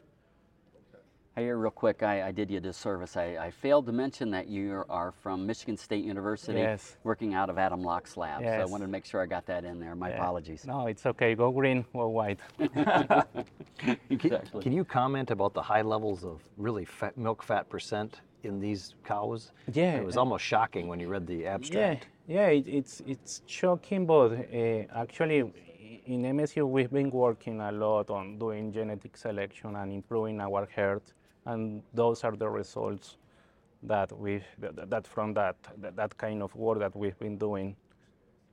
Hey, real quick, I, I, did you a disservice. I, I, failed to mention that you are from Michigan State University, yes. working out of Adam Lock's lab. Yes. So I wanted to make sure I got that in there. My yeah. apologies. No, it's okay. Go green go white. exactly. Can you comment about the high levels of really fat, milk fat percent in these cows? Yeah. It was almost shocking when you read the abstract. Yeah, yeah it, it's, it's shocking, but uh, actually in MSU we've been working a lot on doing genetic selection and improving our herd and those are the results that we that, that from that, that, that kind of work that we've been doing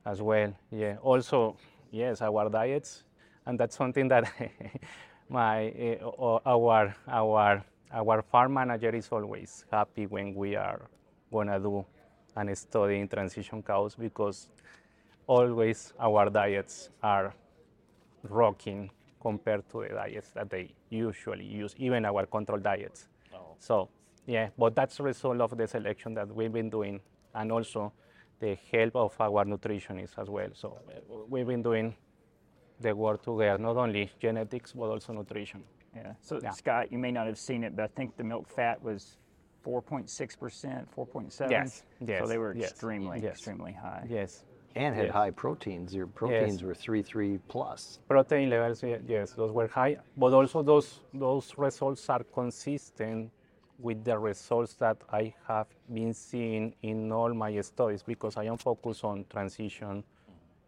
as well. Yeah. Also, yes, our diets, and that's something that my uh, our our our farm manager is always happy when we are gonna do an study in transition cows because always our diets are rocking compared to the diets that they usually use, even our control diets. Oh. So, yeah, but that's a result of the selection that we've been doing and also the help of our nutritionists as well. So, we've been doing the work together, not only genetics, but also nutrition. Yeah. So, yeah. Scott, you may not have seen it, but I think the milk fat was 4.6%, 4.7. Yes. yes. So they were yes. extremely, yes. extremely high. Yes and had yes. high proteins. Your proteins yes. were three three plus. Protein levels, yes, those were high, but also those those results are consistent with the results that I have been seeing in all my studies because I am focused on transition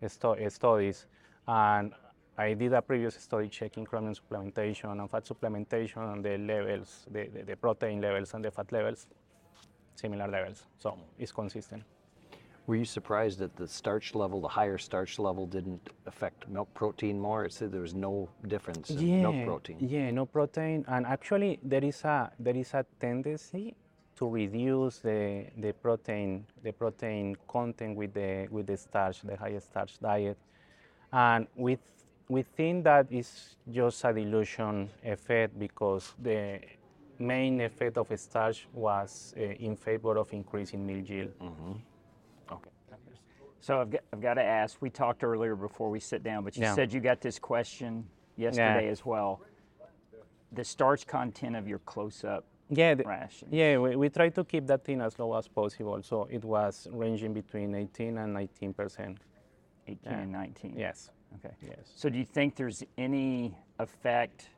stu studies, and I did a previous study checking chromium supplementation and fat supplementation and the levels, the, the, the protein levels and the fat levels, similar levels. So it's consistent. Were you surprised that the starch level, the higher starch level, didn't affect milk protein more? It said there was no difference in yeah, milk protein. Yeah, no protein, and actually there is a there is a tendency to reduce the, the protein the protein content with the with the starch, the high starch diet, and we we think that is just a dilution effect because the main effect of starch was uh, in favor of increasing milk yield. Okay. So I've got, I've got to ask, we talked earlier before we sit down, but you Yeah. said you got this question yesterday as well. The starch content of your close-up Yeah, the- ration. yeah, we, we try to keep that thing as low as possible. So it was ranging between 18 and 19 percent. 18 Yeah. and 19. Yes. Okay. Yes. So do you think there's any effect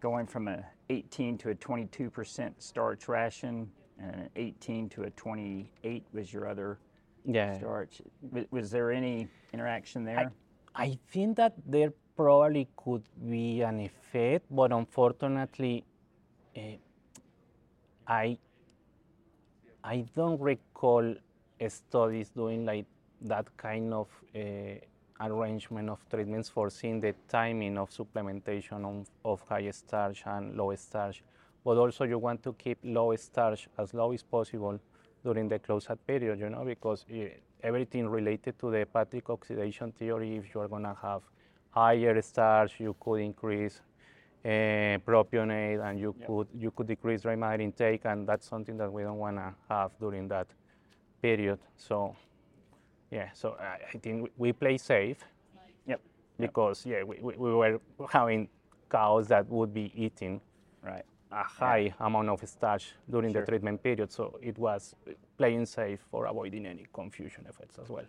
going from a 18 to a 22% starch ration and an 18 to a 28 was your other Yeah. starch? Was, was there any interaction there? I think that there probably could be an effect, but unfortunately, eh, I I don't recall studies doing like that kind of uh, arrangement of treatments foreseeing the timing of supplementation of, of high starch and low starch. But also you want to keep low starch as low as possible during the close-up period, you know, because eh, everything related to the hepatic oxidation theory, if you are going to have higher starch, you could increase uh, propionate and you could you could decrease dry matter intake, and that's something that we don't want to have during that period. So, yeah, so I, I think we- we play safe. Yep. Because yeah, we, we, we were having cows that would be eating right. a high amount of starch during Sure. the treatment period, so it was playing safe for avoiding any confusion effects as well.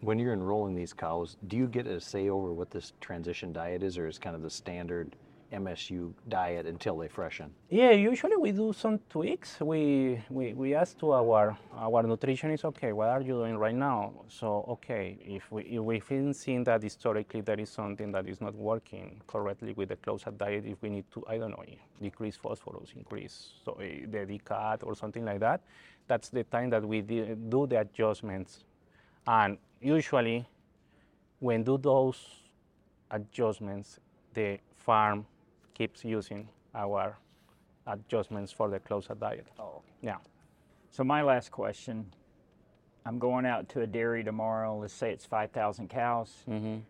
When you're enrolling these cows, do you get a say over what this transition diet is, or is kind of the standard MSU diet until they freshen? Yeah, usually we do some tweaks. We, we, we ask to our our nutritionist, okay, what are you doing right now? So, okay, if we if we've been seeing that historically there is something that is not working correctly with the close-up diet, if we need to, I don't know, decrease phosphorus, increase so, uh, the DCAD or something like that, that's the time that we do the adjustments. And usually, when do those adjustments, the farm keeps using our adjustments for the close-up diet. Oh, Yeah. So my last question, I'm going out to a dairy tomorrow. Let's say it's 5,000 cows, Mhm.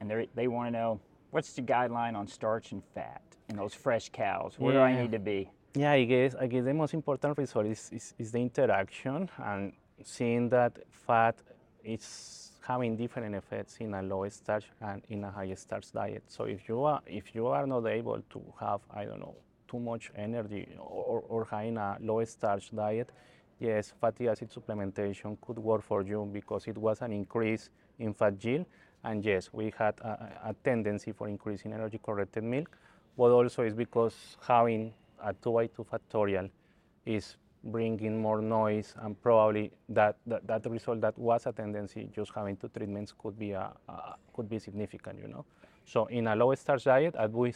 and they they want to know what's the guideline on starch and fat in those fresh cows. Where do I need to be? Yeah, I guess I guess the most important result is, is, is the interaction and seeing that fat is having different effects in a low starch and in a high starch diet. So if you are if you are not able to have I don't know too much energy or, or in a low starch diet, yes, fatty acid supplementation could work for you because it was an increase in fat yield. And yes, we had a, a a tendency for increasing energy corrected milk, but also it's because having a 2 by 2 factorial is bringing more noise and probably that, that, that result that was a tendency just having two treatments could be a, a could be significant you know so in a low starch diet I would,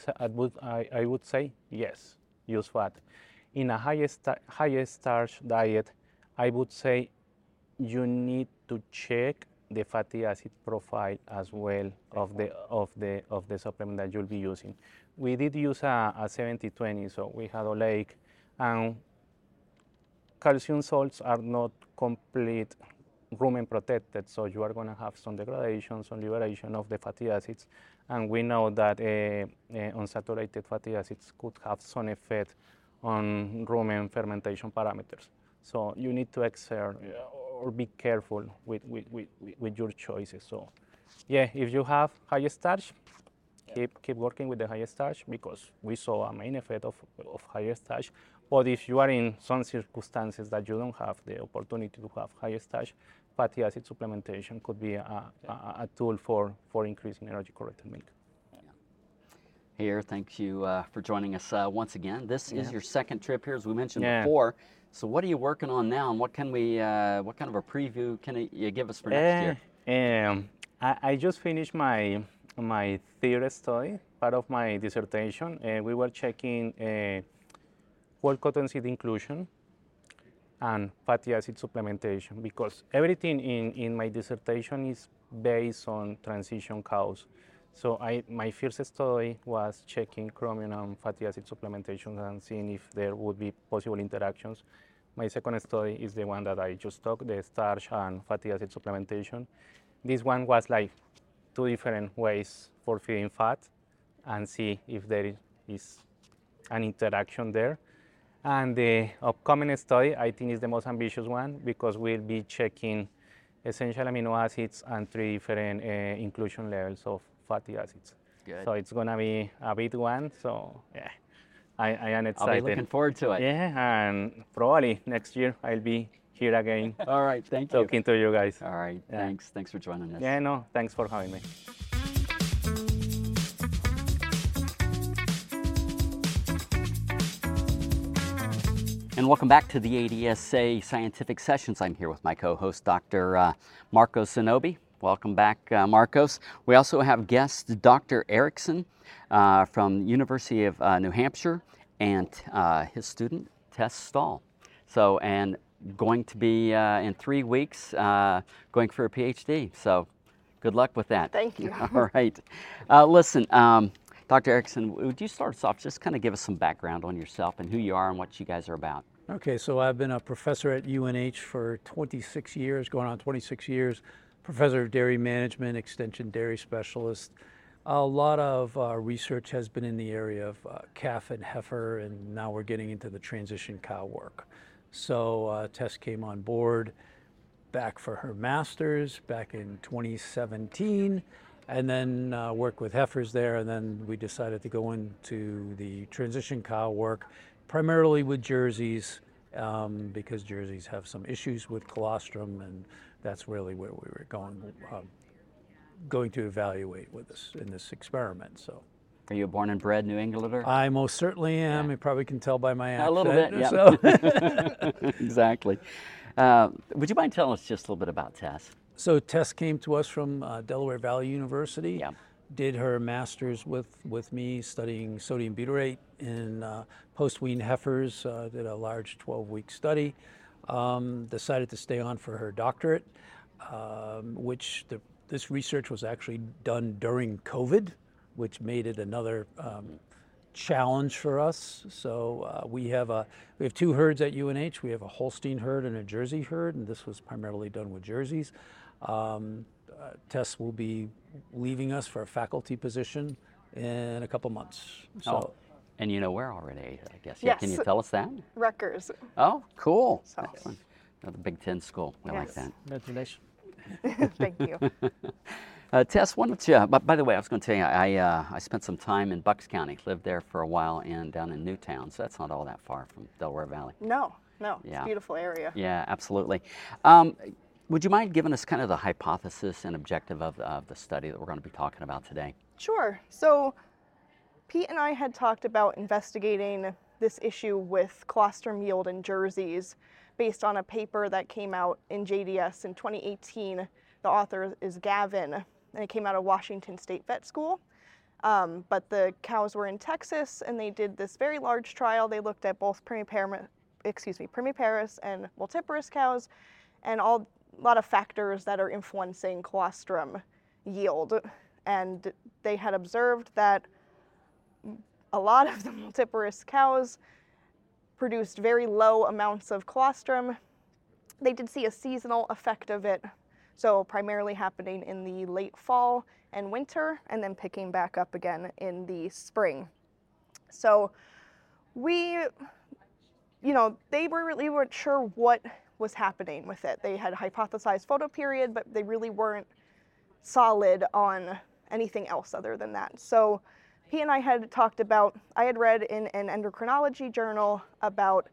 I I, would say yes use fat in a high, sta- high starch diet I would say you need to check the fatty acid profile as well of the of the of the supplement that you'll be using. We did use a, a 70-20, so we had oleic, and calcium salts are not complete rumen protected, so you are going to have some degradation, some liberation of the fatty acids, and we know that uh, uh, unsaturated fatty acids could have some effect on rumen fermentation parameters. So you need to exert uh, or be careful with, with, with, with your choices. So yeah, if you have high starch, keep, keep working with the high starch because we saw a main effect of, of higher starch. But if you are in some circumstances that you don't have the opportunity to have high starch, fatty acid supplementation could be a, a, a tool for, for increasing energy corrected milk. Here, thank you uh, for joining us uh, once again. This is your second trip here, as we mentioned Yeah. before. So, what are you working on now, and what can we, uh, what kind of a preview can you give us for next year? Eh, um, I, I just finished my my theory study, part of my dissertation. Uh, we were checking cotton seed inclusion and fatty acid supplementation because everything in, in my dissertation is based on transition cows. So I, my first study was checking chromium and fatty acid supplementation and seeing if there would be possible interactions. My second study is the one that I just talked, the starch and fatty acid supplementation. This one was like two different ways for feeding fat and see if there is an interaction there. And the upcoming study, I think, is the most ambitious one because we'll be checking essential amino acids and three different uh, inclusion levels of fatty acids. Good. So it's gonna be a big one. So yeah, I, I am excited. I'll be looking forward to it. Yeah, and probably next year I'll be here again. All right, thank you. Talking to you guys. All right, Yeah. thanks. Thanks for joining us. Yeah, no, thanks for having me. And welcome back to the ADSA Scientific Sessions. I'm here with my co-host, Dr. Uh, Marcos Zenobi. Welcome back, uh, Marcos. We also have guest Dr. Erickson uh, from University of uh, New Hampshire and uh, his student, Tess Stahl. So, and going to be uh, in three weeks uh, going for a PhD. So, good luck with that. Thank you. All right. Uh, listen, um, Dr. Erickson, would you start us off? Just kind of give us some background on yourself and who you are and what you guys are about. Okay, so I've been a professor at UNH for 26 years, going on 26 years, professor of dairy management, extension dairy specialist. A lot of uh, research has been in the area of uh, calf and heifer, and now we're getting into the transition cow work. So uh, Tess came on board back for her master's back in 2017, and then uh, worked with heifers there, and then we decided to go into the transition cow work, primarily with jerseys, um, because jerseys have some issues with colostrum, and that's really where we were going, um, going to evaluate with this in this experiment. So. Are you a born and bred New Englander? I most certainly am. You probably can tell by my accent. A little bit, yeah. So. exactly. Uh, would you mind telling us just a little bit about Tess? So Tess came to us from uh, Delaware Valley University. Yeah. Did her master's with, with me studying sodium butyrate in uh, post-wean heifers. Uh, did a large 12-week study. Um, decided to stay on for her doctorate, um, which the, this research was actually done during COVID, which made it another um, challenge for us. So uh, we have a we have two herds at UNH. We have a Holstein herd and a Jersey herd, and this was primarily done with jerseys. Um, uh, Tess will be leaving us for a faculty position in a couple months. So Oh, and you know where already, I guess. Yeah, Can you tell us that? Rutgers. Oh, cool. So- Excellent. Another Big Ten school. I like that. Congratulations. Thank you. Uh, Tess, why don't you, but by the way, I was going to tell you, I, uh, I spent some time in Bucks County, lived there for a while, and down in Newtown, so that's not all that far from Delaware Valley. No, no, it's Yeah. a beautiful area. Yeah, absolutely. Um, would you mind giving us kind of the hypothesis and objective of, of the study that we're going to be talking about today? Sure. So Pete and I had talked about investigating this issue with colostrum yield in jerseys based on a paper that came out in JDS in 2018. The author is Gavin, and it came out of Washington State Vet School. Um, but the cows were in Texas, and they did this very large trial. They looked at both primiparous, excuse me, primiparous and multiparous cows, and all lot of factors that are influencing colostrum yield. And they had observed that a lot of the multiparous cows produced very low amounts of colostrum. They did see a seasonal effect of it, so primarily happening in the late fall and winter, and then picking back up again in the spring. So we, you know, they were really weren't sure what was happening with it. They had hypothesized photoperiod, but they really weren't solid on anything else other than that. So he and I had talked about, I had read in an endocrinology journal about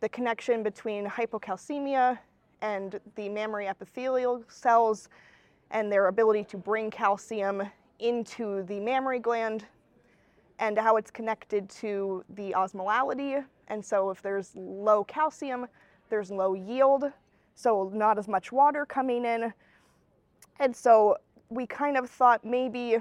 the connection between hypocalcemia and the mammary epithelial cells and their ability to bring calcium into the mammary gland and how it's connected to the osmolality. And so if there's low calcium, there's low yield, so not as much water coming in. And so we kind of thought maybe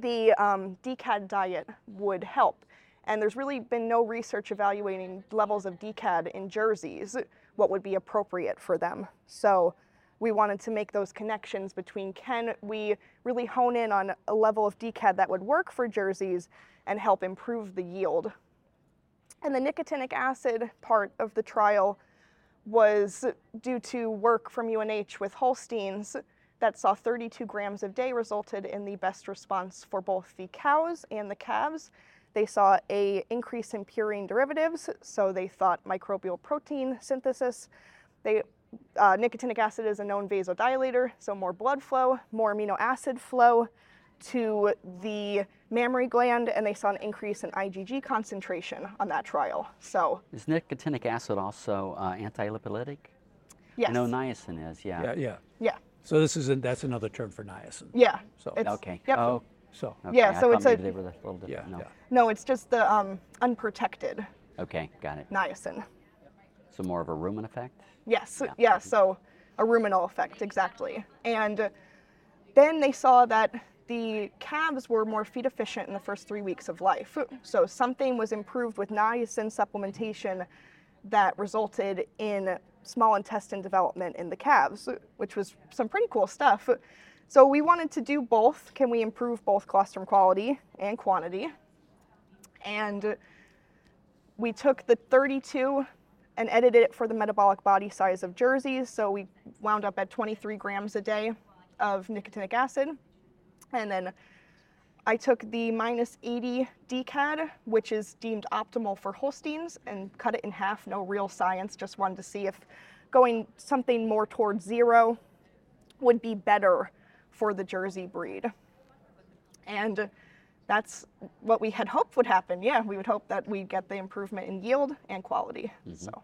the um, DCAD diet would help. And there's really been no research evaluating levels of DCAD in jerseys, what would be appropriate for them. So we wanted to make those connections between can we really hone in on a level of DCAD that would work for jerseys and help improve the yield. And the nicotinic acid part of the trial was due to work from UNH with Holsteins that saw 32 grams a day resulted in the best response for both the cows and the calves. They saw a increase in purine derivatives, so they thought microbial protein synthesis. They, uh, nicotinic acid is a known vasodilator, so more blood flow, more amino acid flow to the mammary gland, and they saw an increase in IgG concentration on that trial. So Is nicotinic acid also uh, anti-lipolytic? yes, I know niacin is, yeah. Yeah, yeah. yeah, So this is, a- that's another term for niacin. yeah. So, It's- Okay. Yep. Oh, so, okay. Yeah, I so it's a- they were a little yeah, different. No. yeah. No, it's just the um, unprotected Okay, got it. niacin. So more of a rumen effect? Yes, Yeah. yeah, so a ruminal effect, exactly. And then they saw that the calves were more feed efficient in the first three weeks of life. So something was improved with niacin supplementation that resulted in small intestine development in the calves, which was some pretty cool stuff. So we wanted to do both. Can we improve both colostrum quality and quantity? And we took the 32 and edited it for the metabolic body size of jerseys. So we wound up at 23 grams a day of nicotinic acid. And then I took the minus 80 DCAD, which is deemed optimal for Holsteins, and cut it in half. No real science, just wanted to see if going something more towards zero would be better for the Jersey breed. And that's what we had hoped would happen. Yeah, we would hope that we'd get the improvement in yield and quality. So.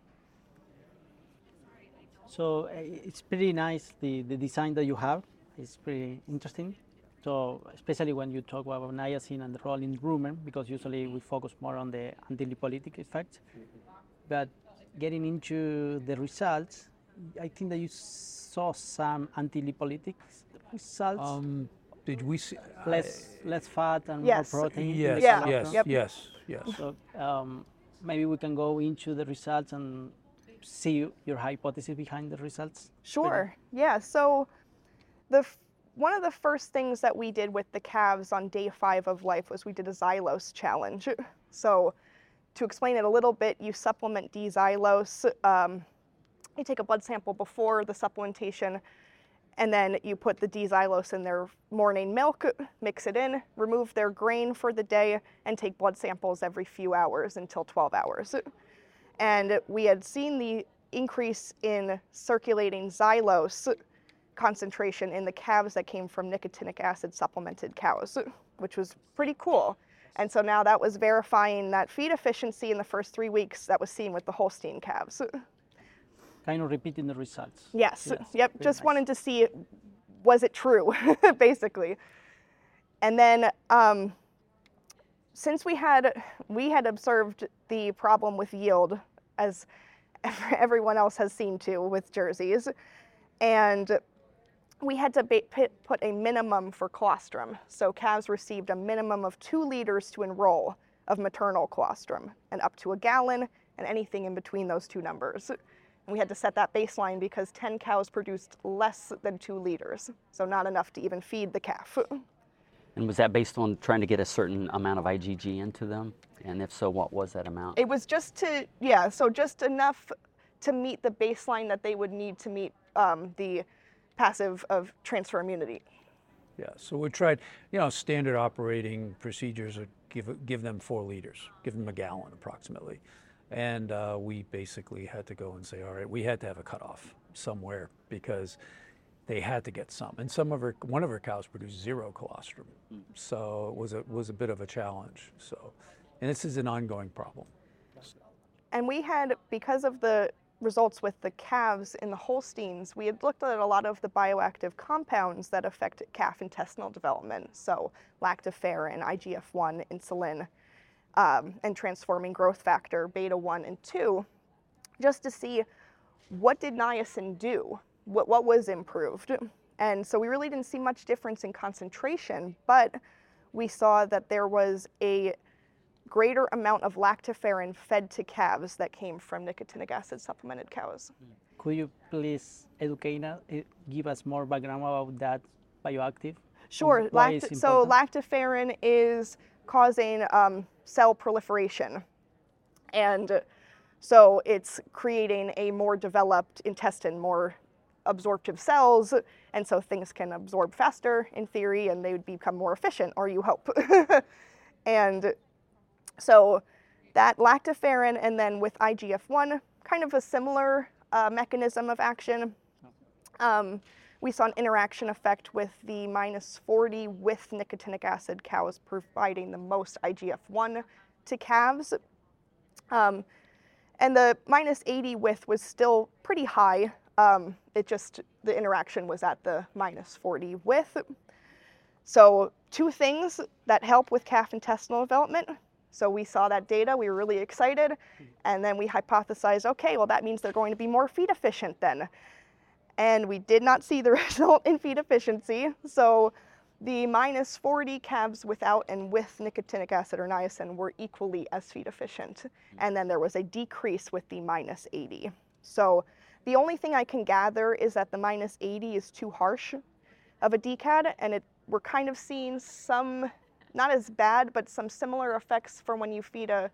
So uh, it's pretty nice the, the design that you have. It's pretty interesting. So especially when you talk about niacin and the role in rumen, because usually we focus more on the anti-lipolytic effect. But getting into the results, I think that you saw some anti-lipolytic results. Um, did we see? less less fat and Yes. more protein. in Yes, Yeah. colostrum. yes, Yep. yes, yes. So um, maybe we can go into the results and see your hypothesis behind the results. Sure. Yeah. So, the f- one of the first things that we did with the calves on day five of life was we did a xylose challenge. So, to explain it a little bit, you supplement D-xylose. Um, you take a blood sample before the supplementation, and then you put the D-xylose in their morning milk, mix it in, remove their grain for the day, and take blood samples every few hours until 12 hours and we had seen the increase in circulating xylose concentration in the calves that came from nicotinic acid supplemented cows, which was pretty cool. And so now that was verifying that feed efficiency in the first three weeks that was seen with the Holstein calves. Kind of repeating the results. Yes, yep, very just nice. wanted to see was it true, basically. And then um, since we had we had observed the problem with yield as everyone else has seen too with jerseys and we had to put a minimum for colostrum so calves received a minimum of two liters to enroll of maternal colostrum and up to a gallon and anything in between those two numbers and we had to set that baseline because 10 cows produced less than two liters so not enough to even feed the calf And was that based on trying to get a certain amount of IgG into them? And if so, what was that amount? It was just to, yeah, so just enough to meet the baseline that they would need to meet um, the passive of transfer immunity. Yeah, so we tried, you know, standard operating procedures are give, give them four liters, give them a gallon approximately. And uh, we basically had to go and say, all right, we had to have a cutoff somewhere because they had to get some. And some of our, one of her cows produced zero colostrum. So it was a, was a bit of a challenge. So, and this is an ongoing problem. And we had, because of the results with the calves in the Holsteins, we had looked at a lot of the bioactive compounds that affect calf intestinal development. So lactoferrin, IGF-1, insulin, um, and transforming growth factor, beta 1 and 2, just to see what did niacin do? What, what was improved? And so we really didn't see much difference in concentration, but we saw that there was a greater amount of lactoferrin fed to calves that came from nicotinic acid supplemented cows. Could you please educate us, eh, give us more background about that bioactive? Sure. So lactoferrin is causing um, cell proliferation, and so it's creating a more developed intestine, more absorptive cells, and so things can absorb faster in theory, and they would become more efficient, or you hope. and So that lactoferrin and then with IGF-1, kind of a similar uh, mechanism of action. Um, we saw an interaction effect with the minus 40 with nicotinic acid cows providing the most IGF-1 to calves. Um, and the minus 80 with was still pretty high. Um, it just, the interaction was at the minus 40 with. So two things that help with calf intestinal development. So we saw that data, we were really excited, and then we hypothesized, okay, well that means they're going to be more feed efficient then. And we did not see the result in feed efficiency. So the minus 40 calves without and with nicotinic acid or niacin were equally as feed efficient. And then there was a decrease with the minus 80. So the only thing I can gather is that the minus 80 is too harsh of a DCAD, and it, we're kind of seeing some, not as bad, but some similar effects for when you feed a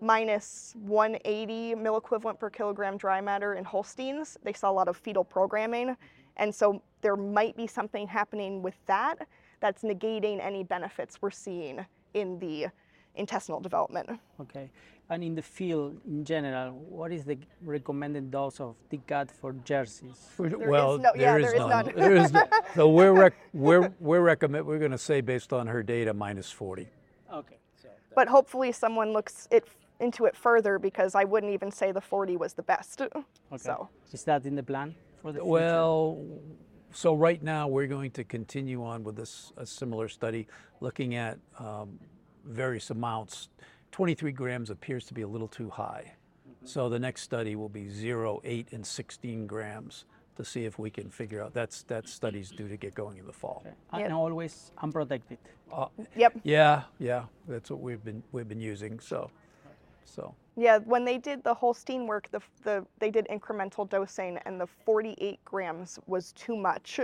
minus 180 milliequivalent per kilogram dry matter in Holsteins. They saw a lot of fetal programming. And so there might be something happening with that that's negating any benefits we're seeing in the intestinal development. Okay. And in the field in general, what is the recommended dose of DCAD for jerseys? well, no- yeah, there is there is none. none. There is none. So we're rec- we're we're recommend we're going to say based on her data minus 40. Okay. So But hopefully someone looks it into it further because I wouldn't even say the 40 was the best. okay. So is that in the plan for the future? Well, so right now we're going to continue on with this a similar study, looking at um, various amounts. 23 grams appears to be a little too high. So the next study will be 0, 8, and 16 grams to see if we can figure out. That's that study's due to get going in the fall. and always unprotected. Uh, Yep. Yeah, yeah, that's what we've been we've been using. So, so Yeah, when they did the Holstein work, the, the they did incremental dosing, and the 48 grams was too much,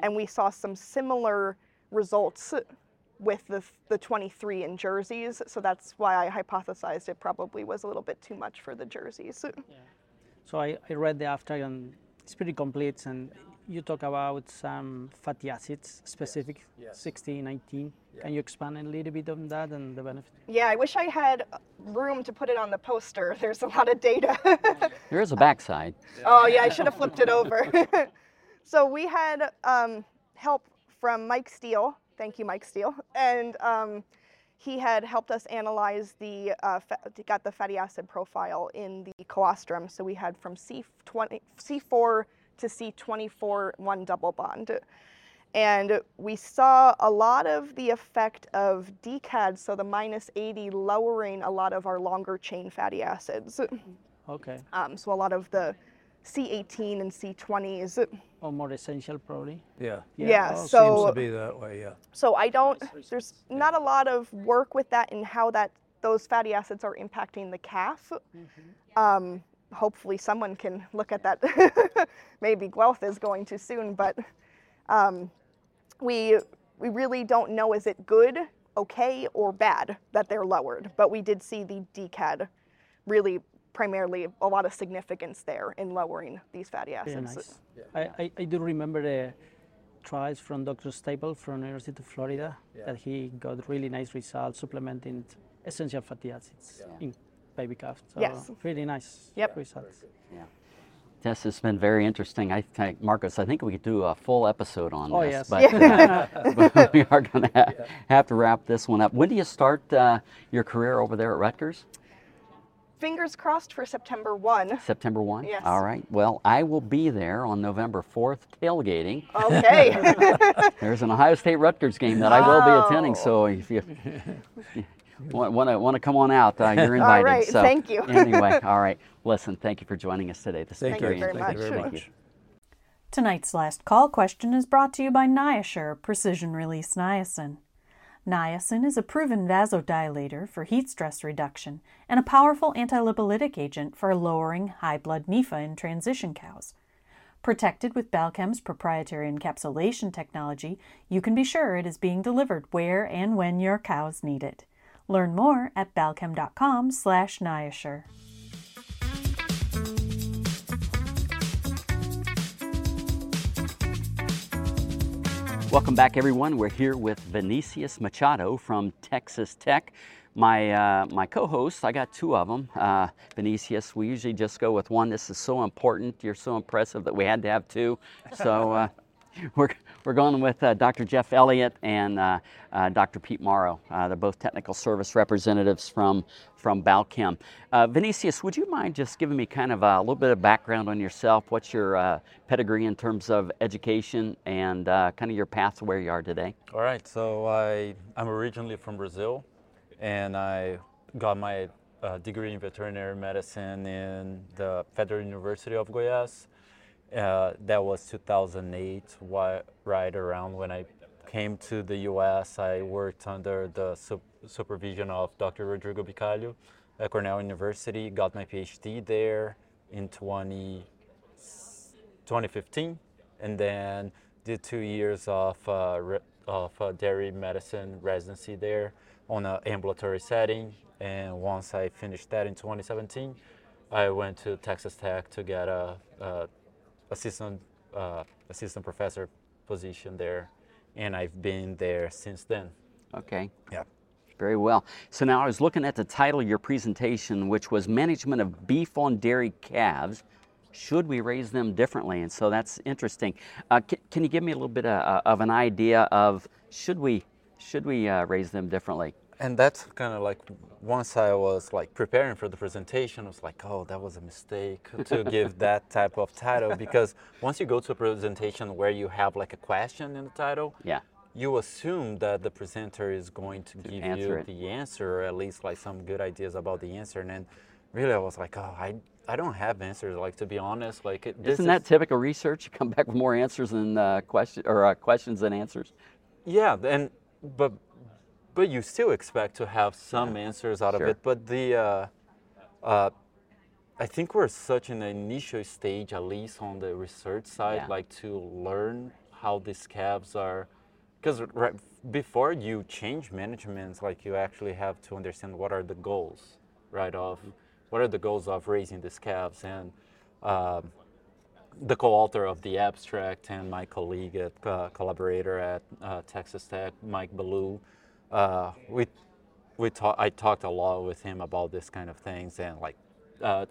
and we saw some similar results with the the 23 in jerseys. So that's why I hypothesized it probably was a little bit too much for the jerseys. Yeah. So I, I read the after and it's pretty complete and you talk about some fatty acids specific, 16, 19. Yeah. Can you expand a little bit on that and the benefit? Yeah, I wish I had room to put it on the poster. There's a lot of data. There is a backside. Oh yeah, I should have flipped it over. so we had um, help from Mike Steele. Thank you, Mike Steele. And um, he had helped us analyze the uh, got the fatty acid profile in the colostrum. So we had from C20, C4 to C24 one double bond. And we saw a lot of the effect of DCAD, so the minus 80 lowering a lot of our longer chain fatty acids. Okay. Um, so a lot of the C18 and C20s. Or more essential probably. yeah, Yeah, Well, so- seems to be that way. Yeah. So I don't, there's not a lot of work with that and how that those fatty acids are impacting the calf. Um, hopefully someone can look at that. Maybe Guelph is going to soon, but um, we, we really don't know is it good, okay, or bad that they're lowered. But we did see the DCAD really primarily a lot of significance there in lowering these fatty Very acids. nice. I, I, I do remember the trials from Dr. Staple from University of Florida that he got really nice results supplementing essential fatty acids in baby calf. So Yes. really nice Yep. results. Yes, it's been very interesting. I think, Marcos, I think we could do a full episode on Oh, this, yes. but, Yeah. but we are going to have to wrap this one up. When do you start uh, your career over there at Rutgers? Fingers crossed for September 1. September 1? Yes. All right. Well, I will be there on November 4th tailgating. Okay. There's an Ohio State Rutgers game that I will be attending, so if you want to want to come on out, uh, you're invited. right, So thank you. anyway, all right. Listen, thank you for joining us today. This Thank is you. very very interesting. much. Thank you. Tonight's last call question is brought to you by NiaShure Precision Release Niacin. Niacin is a proven vasodilator for heat stress reduction and a powerful antilipolytic agent for lowering high blood NEFA in transition cows. Protected with Balchem's proprietary encapsulation technology, you can be sure it is being delivered where and when your cows need it. Learn more at balchem.com slash. Welcome back, everyone. We're here with Vinicius Machado from Texas Tech. my uh, my co-hosts, I got two of them. Uh, Vinicius, we usually just go with one. This is so important. You're so impressive that we had to have two. So uh, we're we're going with uh, Dr. Jeff Elliott and uh, uh, Dr. Pete Morrow. they're both technical service representatives from from Balchem. Vinicius, would you mind just giving me kind of a little bit of background on yourself? What's your pedigree in terms of education and kind of your path to where you are today? All right. So I I'm originally from Brazil and I got my uh, degree in veterinary medicine in the Federal University of Goiás. Uh, that was 2008, right around when I came to the US. I worked under the supervision of Dr. Rodrigo Bicalho at Cornell University, got my PhD there in 20, 2015, and then did two years of, uh, of uh, dairy medicine residency there on an ambulatory setting. And once I finished that in 2017, I went to Texas Tech to get a, a assistant uh, assistant professor position there, and I've been there since then. Okay. Yeah. Very well. So now I was looking at the title of your presentation, which was Management of Beef on Dairy Calves. Should we raise them differently? And so that's interesting. Uh, can, can, you give me a little bit of, uh, of, an idea of should we should we uh, raise them differently? And that's kind of like once I was like preparing for the presentation, I was like, oh, that was a mistake to give that type of title because once you go to a presentation where you have like a question in the title, yeah, you assume that the presenter is going to, to give you it. the answer or at least like some good ideas about the answer. And then really I was like, oh, I I don't have answers. Like to be honest, like it, isn't that typical research? You come back with more answers than uh, question or uh, questions than answers. Yeah, and but but you still expect to have some yeah. answers out sure. of it. But the uh, uh, I think we're such in the initial stage, at least on the research side, yeah. like to learn how these calves are. Because right before you change managements, like you actually have to understand what are the goals, right? Of what are the goals of raising these calves and. Uh, the co-author of the abstract and my colleague at uh, collaborator at uh, Texas Tech, Mike Ballou, uh, we we talk, I talked a lot with him about this kind of things and like uh,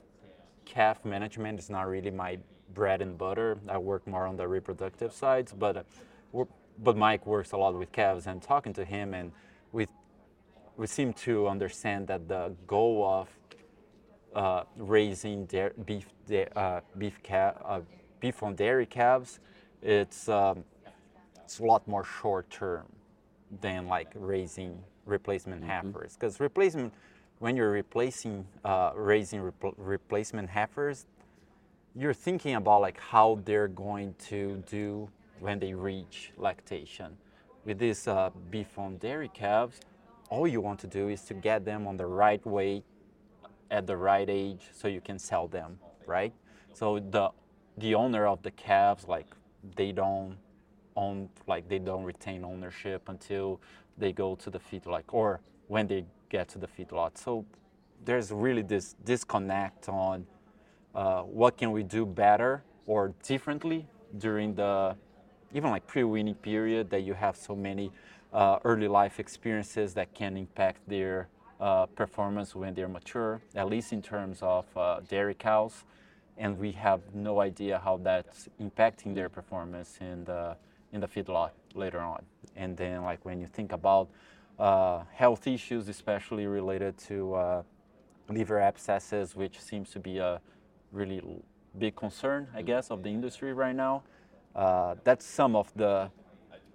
calf management is not really my bread and butter. I work more on the reproductive sides, but uh, but Mike works a lot with calves and talking to him and we we seem to understand that the goal of uh, raising beef uh, beef uh, beef on dairy calves it's um, it's a lot more short term than like raising replacement mm-hmm. heifers. Because replacement, when you're replacing, uh, raising rep- replacement heifers, you're thinking about like how they're going to do when they reach lactation. With these uh, beef on dairy calves, all you want to do is to get them on the right weight at the right age so you can sell them, right? So the the owner of the calves, like they don't own like they don't retain ownership until they go to the feedlot or when they get to the feedlot. So there's really this disconnect on uh, what can we do better or differently during the even like pre-weaning period that you have so many uh, early life experiences that can impact their uh, performance when they're mature, at least in terms of uh, dairy cows. And we have no idea how that's impacting their performance in the in the feedlot later on. And then, like when you think about uh, health issues, especially related to uh, liver abscesses, which seems to be a really big concern, I guess, of the industry right now. Uh, that's some of the.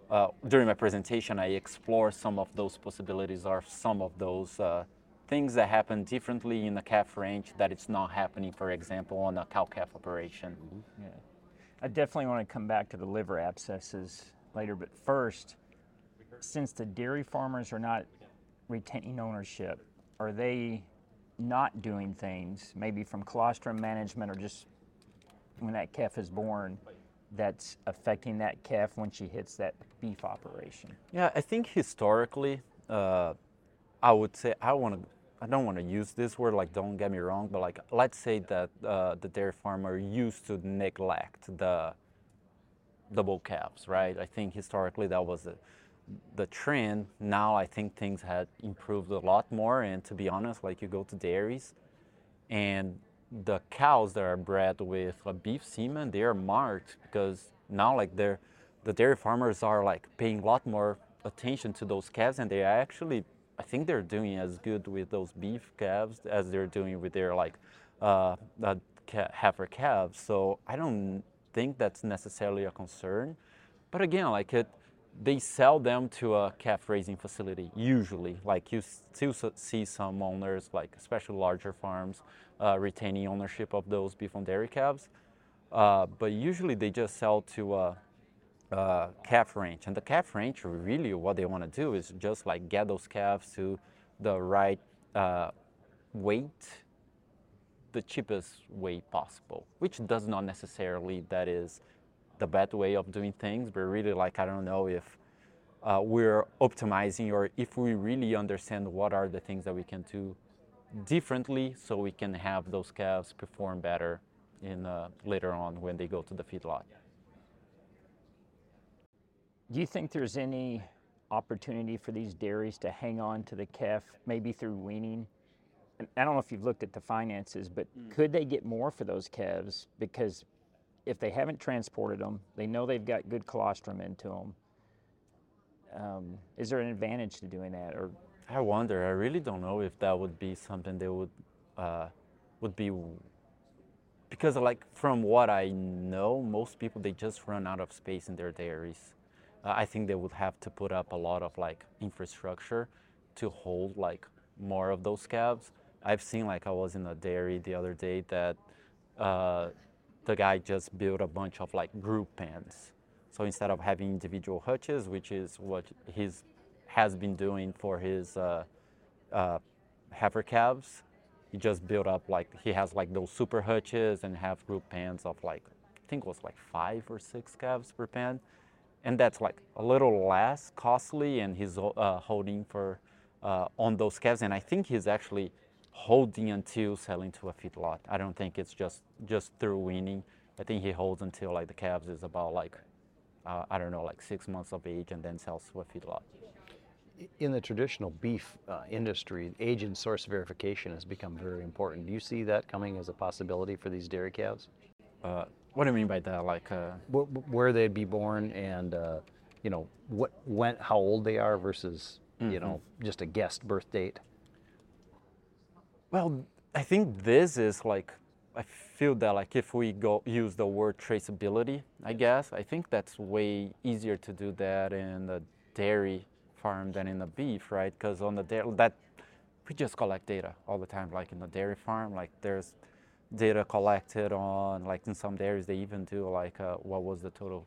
Uh, during my presentation, I explore some of those possibilities or some of those uh, things that happen differently in the calf ranch that it's not happening, for example, on a cow calf operation. Mm-hmm. Yeah. I definitely want to come back to the liver abscesses later, but first, since the dairy farmers are not retaining ownership, are they not doing things, maybe from colostrum management or just when that calf is born, that's affecting that calf when she hits that beef operation? Yeah, I think historically, uh, I would say I want to I don't want to use this word, like don't get me wrong, but like let's say that uh, the dairy farmer used to neglect the the bull calves, right? I think historically that was the, the trend now, I think things had improved a lot more. And to be honest, like you go to dairies, and the cows that are bred with a beef semen, they are marked because now like they're the dairy farmers are like paying a lot more attention to those calves, and they are actually I think they're doing as good with those beef calves as they're doing with their like uh, uh, heifer calves. So I don't think that's necessarily a concern. But again, like it, they sell them to a calf raising facility usually. Like you still see some owners, like especially larger farms, uh, retaining ownership of those beef and dairy calves. Uh, but usually they just sell to a, a, calf ranch, and the calf ranch really what they want to do is just like get those calves to the right uh, weight, the cheapest way possible, which does not necessarily that is the bad way of doing things, but really like I don't know if uh, we're optimizing or if we really understand what are the things that we can do differently so we can have those calves perform better in uh, later on when they go to the feedlot. Do you think there's any opportunity for these dairies to hang on to the calf, maybe through weaning? I don't know if you've looked at the finances, but mm. could they get more for those calves? Because if they haven't transported them, they know they've got good colostrum into them. Um, is there an advantage to doing that, or I wonder. I really don't know if that would be something they would uh, would be because like from what I know, most people they just run out of space in their dairies. Uh, I think they would have to put up a lot of like infrastructure to hold like more of those calves. I've seen like I was in a dairy the other day that uh, the guy just built a bunch of like group pens. So instead of having individual hutches, which is what he's has been doing for his uh, uh, heifer calves. He just built up like he has like those super hutches and have group pens of like I think it was like five or six calves per pen, and that's like a little less costly. And he's uh, holding for uh, on those calves, and I think he's actually holding until selling to a feedlot. I don't think it's just just through weaning. I think he holds until like the calves is about like uh, I don't know like six months of age, and then sells to a feedlot in the traditional beef uh, industry, age and source verification has become very important. Do you see that coming as a possibility for these dairy calves? What do you mean by that? Like uh... where they'd be born, and uh, you know what, when, how old they are versus mm-hmm. you know just a guessed birth date. Well, I think this is like I feel that like if we go use the word traceability, I guess I think that's way easier to do that in the dairy farm than in the beef, right? Because on the dairy, that we just collect data all the time. Like in the dairy farm, like there's data collected on, like in some dairies, they even do like uh, what was the total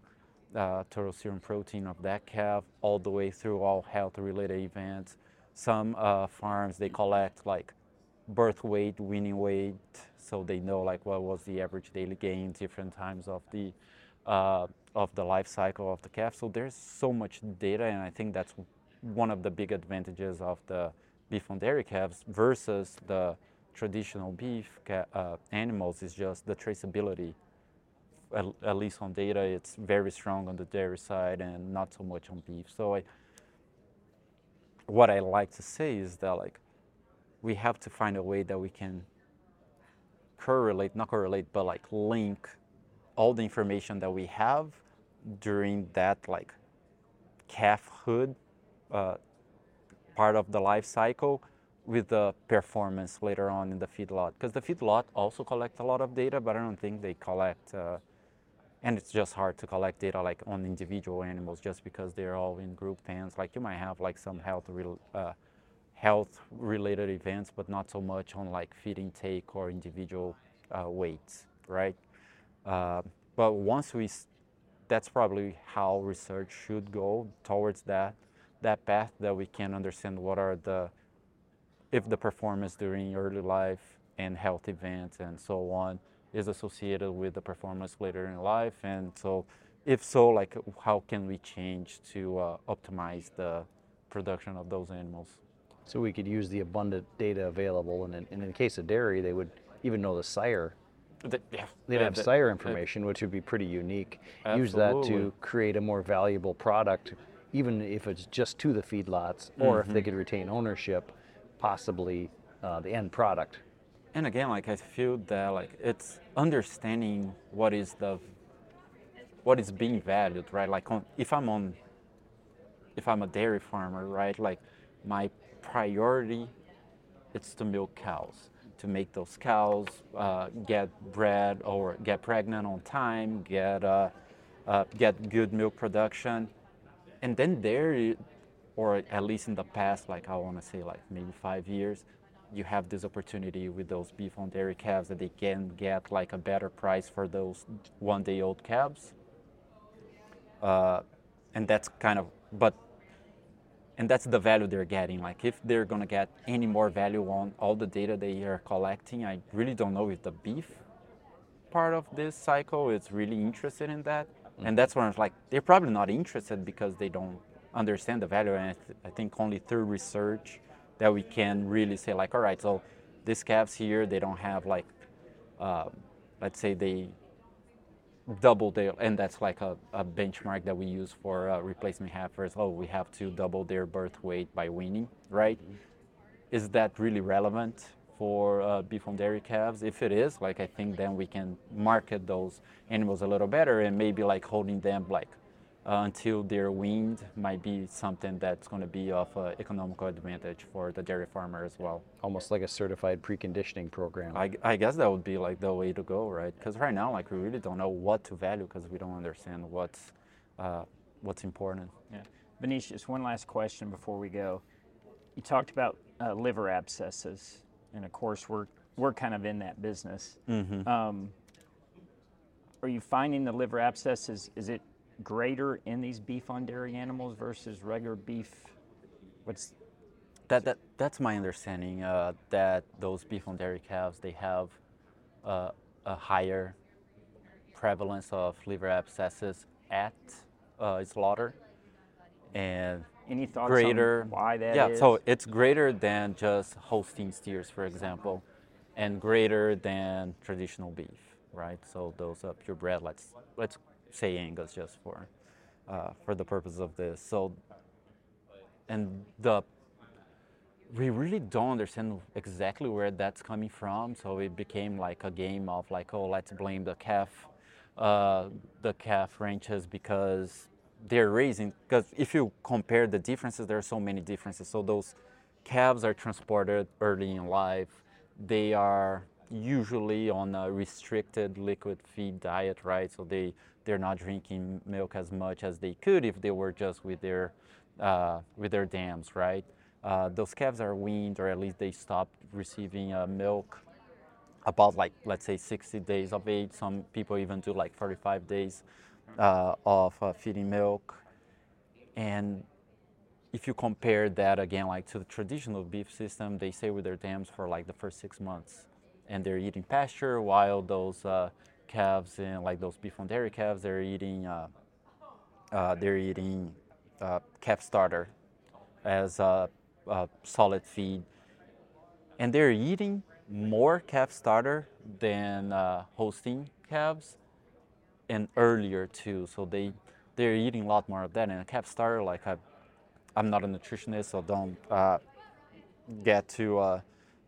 uh, total serum protein of that calf, all the way through all health-related events. Some uh, farms they collect like birth weight, weaning weight, so they know like what was the average daily gain different times of the uh, of the life cycle of the calf. So there's so much data, and I think that's one of the big advantages of the beef and dairy calves versus the traditional beef uh, animals is just the traceability. At, at, least on data, it's very strong on the dairy side and not so much on beef. So I, what I like to say is that like we have to find a way that we can correlate, not correlate, but like link all the information that we have during that like calfhood uh, part of the life cycle with the performance later on in the feedlot. Because the feedlot also collect a lot of data, but I don't think they collect, uh, and it's just hard to collect data like on individual animals just because they're all in group pens. Like you might have like some health real, uh, health related events, but not so much on like feed intake or individual uh, weights, right? Uh, but once we, that's probably how research should go towards that that path that we can understand what are the if the performance during early life and health events and so on is associated with the performance later in life and so if so like how can we change to uh, optimize the production of those animals so we could use the abundant data available and in, and in the case of dairy they would even know the sire the, yeah, they'd have the, sire information, which would be pretty unique. Absolutely. Use that to create a more valuable product even if it's just to the feedlots, or if they Mhm. could retain ownership, possibly uh, the end product. and again like i feel that like it's understanding what is the what is being valued right? Like on, if i'm on if i'm a dairy farmer right? Like my priority it's to milk cows to make those cows uh, get bred or get pregnant on time get uh, uh, get good milk production. And then there or at least in the past like i want to say like maybe five years you have this opportunity with those beef on dairy calves that they can get like a better price for those one day old calves. Uh, and that's kind of, but, and that's the value they're getting. Like if they're going to get any more value on all the data they are collecting, I really don't know if the beef part of this cycle is really interested in that. And that's where I was like, they're probably not interested because they don't understand the value. And I, th- I think only through research that we can really say like, all right, so these calves here, they don't have like, uh, let's say they double their, and that's like a, a benchmark that we use for uh, replacement heifers. Oh, we have to double their birth weight by weaning, right? Is that really relevant for uh, beef on dairy calves? If it is, like I think then we can market those animals a little better and maybe like holding them like uh, until they're weaned might be something that's going to be of uh, economical advantage for the dairy farmer as well. Almost like a certified preconditioning program. I, I guess that would be like the way to go, right? Because right now, like we really don't know what to value because we don't understand what's uh, what's important. Yeah. just one last question before we go. You talked about uh, liver abscesses, and of course, we're we're kind of in that business. Mhm. Um, are you finding the liver abscesses? Is it greater in these beef on dairy animals versus regular beef? What's That, that that's my understanding. Uh, that those beef on dairy calves they have uh, a higher prevalence of liver abscesses at uh, slaughter, and Any thoughts on greater. why that yeah, so it's greater than just Holstein steers, for example, and greater than traditional beef, right? So those uh, purebred, let's let's say Angus just for uh, for the purpose of this. So and the we really don't understand exactly where that's coming from. So it became like a game of like, oh, let's blame the calf, uh, the calf ranches because they're raising. Because if you compare the differences, there are so many differences. So those calves are transported early in life. They are usually on a restricted liquid feed diet, right? So they they're not drinking milk as much as they could if they were just with their uh, with their dams, right? Uh, those calves are weaned, or at least they stop receiving uh, milk about like let's say 60 days of age. Some people even do like 45 days uh, of uh, feeding milk, and if you compare that again like to the traditional beef system, they stay with their dams for like the first six months, and they're eating pasture while those uh, calves and like those beef on dairy calves, they're eating uh, uh, they're eating uh, calf starter as a, a solid feed, and they're eating more calf starter than uh, Holstein calves, and earlier too. So they they're eating a lot more of that. And a calf starter, like I, I'm not a nutritionist, so don't uh, get too uh,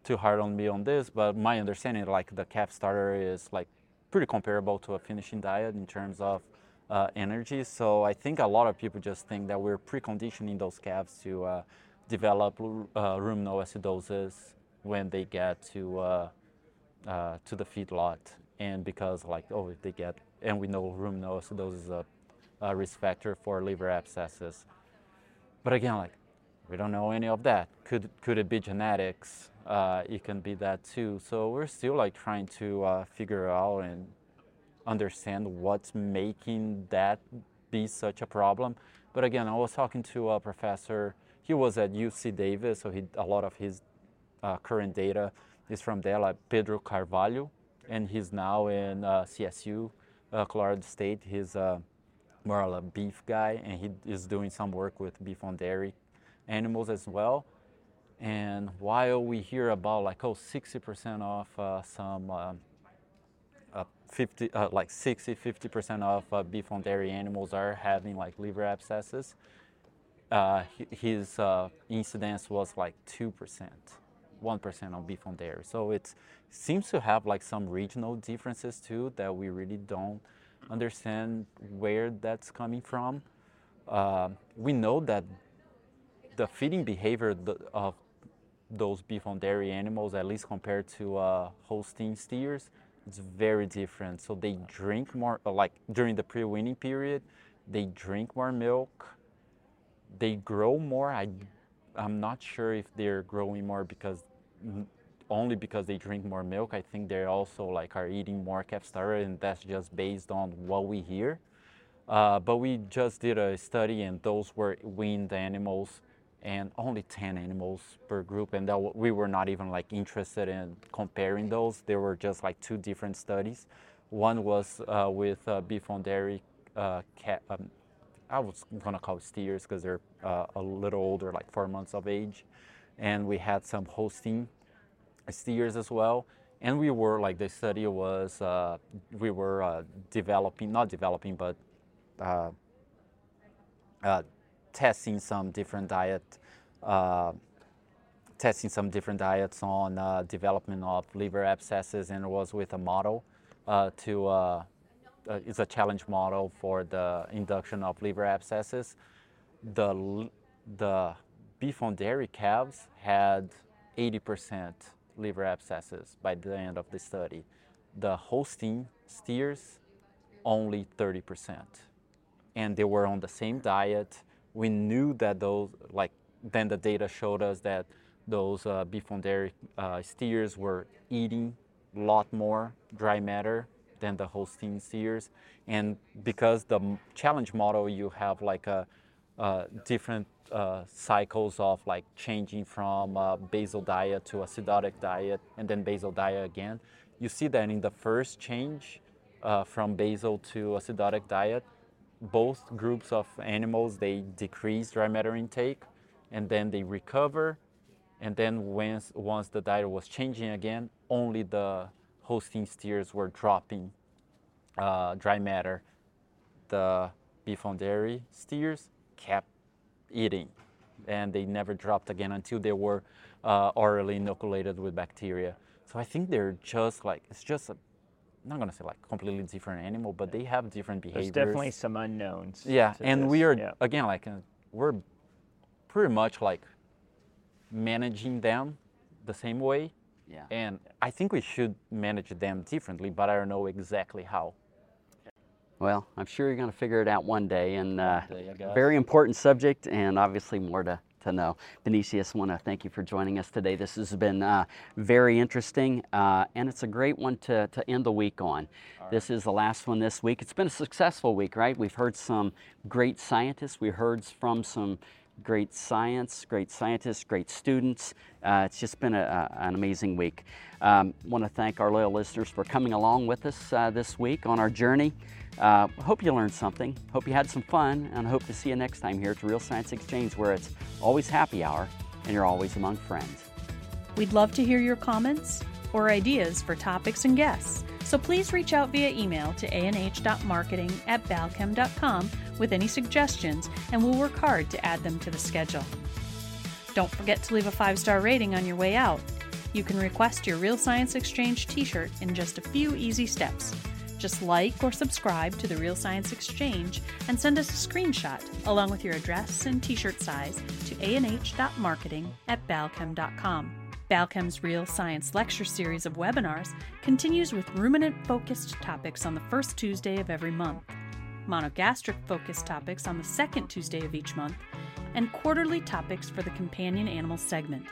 too hard on me on this. But my understanding, like the calf starter, is like pretty comparable to a finishing diet in terms of uh, energy. So I think a lot of people just think that we're preconditioning those calves to uh, develop uh, ruminoacidosis when they get to uh, uh, to the feedlot, and because like oh if they get and we know ruminoacidosis is a, a risk factor for liver abscesses. But again, like we don't know any of that. Could could it be genetics? Uh, it can be that too. So we're still like trying to uh, figure out and understand what's making that be such a problem. But again, I was talking to a professor. He was at UC Davis, so he, a lot of his uh, current data is from there, like Pedro Carvalho, and he's now in uh, CSU, uh, Colorado State. He's uh, more of a beef guy, and he is doing some work with beef on dairy animals as well. And while we hear about like oh 60% of uh, some um, uh, 50 uh, like 60 50% of uh, beef on dairy animals are having like liver abscesses, uh, his uh, incidence was like 2%, 1% on beef on dairy. So it seems to have like some regional differences too that we really don't understand where that's coming from. Uh, we know that the feeding behavior of those beef on dairy animals, at least compared to uh, Holstein steers, it's very different. So they drink more, like during the pre-weaning period, they drink more milk, they grow more. I, I'm not sure if they're growing more because only because they drink more milk. I think they're also like are eating more calf starter, and that's just based on what we hear. Uh, but we just did a study, and those were weaned animals, and only 10 animals per group, and that we were not even like interested in comparing those. There were just like two different studies. One was uh, with uh, beef on dairy uh, cat, um, I was gonna call it steers because they're uh, a little older, like four months of age. And we had some Holstein steers as well. And we were like the study was, uh, we were uh, developing, not developing, but testing some different diet, uh, testing some different diets on development of liver abscesses, and it was with a model to uh, is a challenge model for the induction of liver abscesses. The, the beef on dairy calves had 80% liver abscesses by the end of the study. The Holstein steers, only 30%. And they were on the same diet. We knew that those, like, then the data showed us that those uh, beef on dairy uh, steers were eating a lot more dry matter than the Holstein steers. And because the challenge model, you have like a, different uh, cycles of like changing from uh, basal diet to acidotic diet and then basal diet again. You see that in the first change uh, from basal to acidotic diet, both groups of animals, they decrease dry matter intake and then they recover. And then once, once the diet was changing again, only the Holstein steers were dropping uh, dry matter. The beef on dairy steers kept eating and they never dropped again until they were uh, orally inoculated with bacteria. So I think they're just like, it's just a, I'm not gonna say like completely different animal, but they have different behaviors. There's definitely some unknowns. Yeah, and this. we are, yeah. again, like, uh, we're pretty much like managing them the same way yeah. And I think we should manage them differently, but I don't know exactly how. Well, I'm sure you're going to figure it out one day, and uh, day, very important subject, and obviously more to, to know. Vinicius, want to thank you for joining us today. This has been uh, very interesting, uh, and it's a great one to, to end the week on. Right. This is the last one this week. It's been a successful week, right? We've heard some great scientists. We heard from some great science, great scientists, great students. Uh, it's just been a, a, an amazing week. Um, want to thank our loyal listeners for coming along with us uh, this week on our journey. Uh, hope you learned something. Hope you had some fun, and I hope to see you next time here at the Real Science Exchange, where it's always happy hour and you're always among friends. We'd love to hear your comments or ideas for topics and guests. So please reach out via email to anh.marketing at balchem.com with any suggestions, and we'll work hard to add them to the schedule. Don't forget to leave a five star rating on your way out. You can request your Real Science Exchange t shirt in just a few easy steps. Just like or subscribe to the Real Science Exchange and send us a screenshot along with your address and t shirt size to anh.marketing at balchem.com. Balchem's Real Science Lecture Series of webinars continues with ruminant focused topics on the first Tuesday of every month, monogastric focused topics on the second Tuesday of each month, and quarterly topics for the companion animal segment.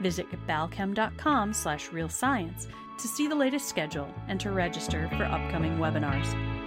Visit balchem.com slash realscience to see the latest schedule and to register for upcoming webinars.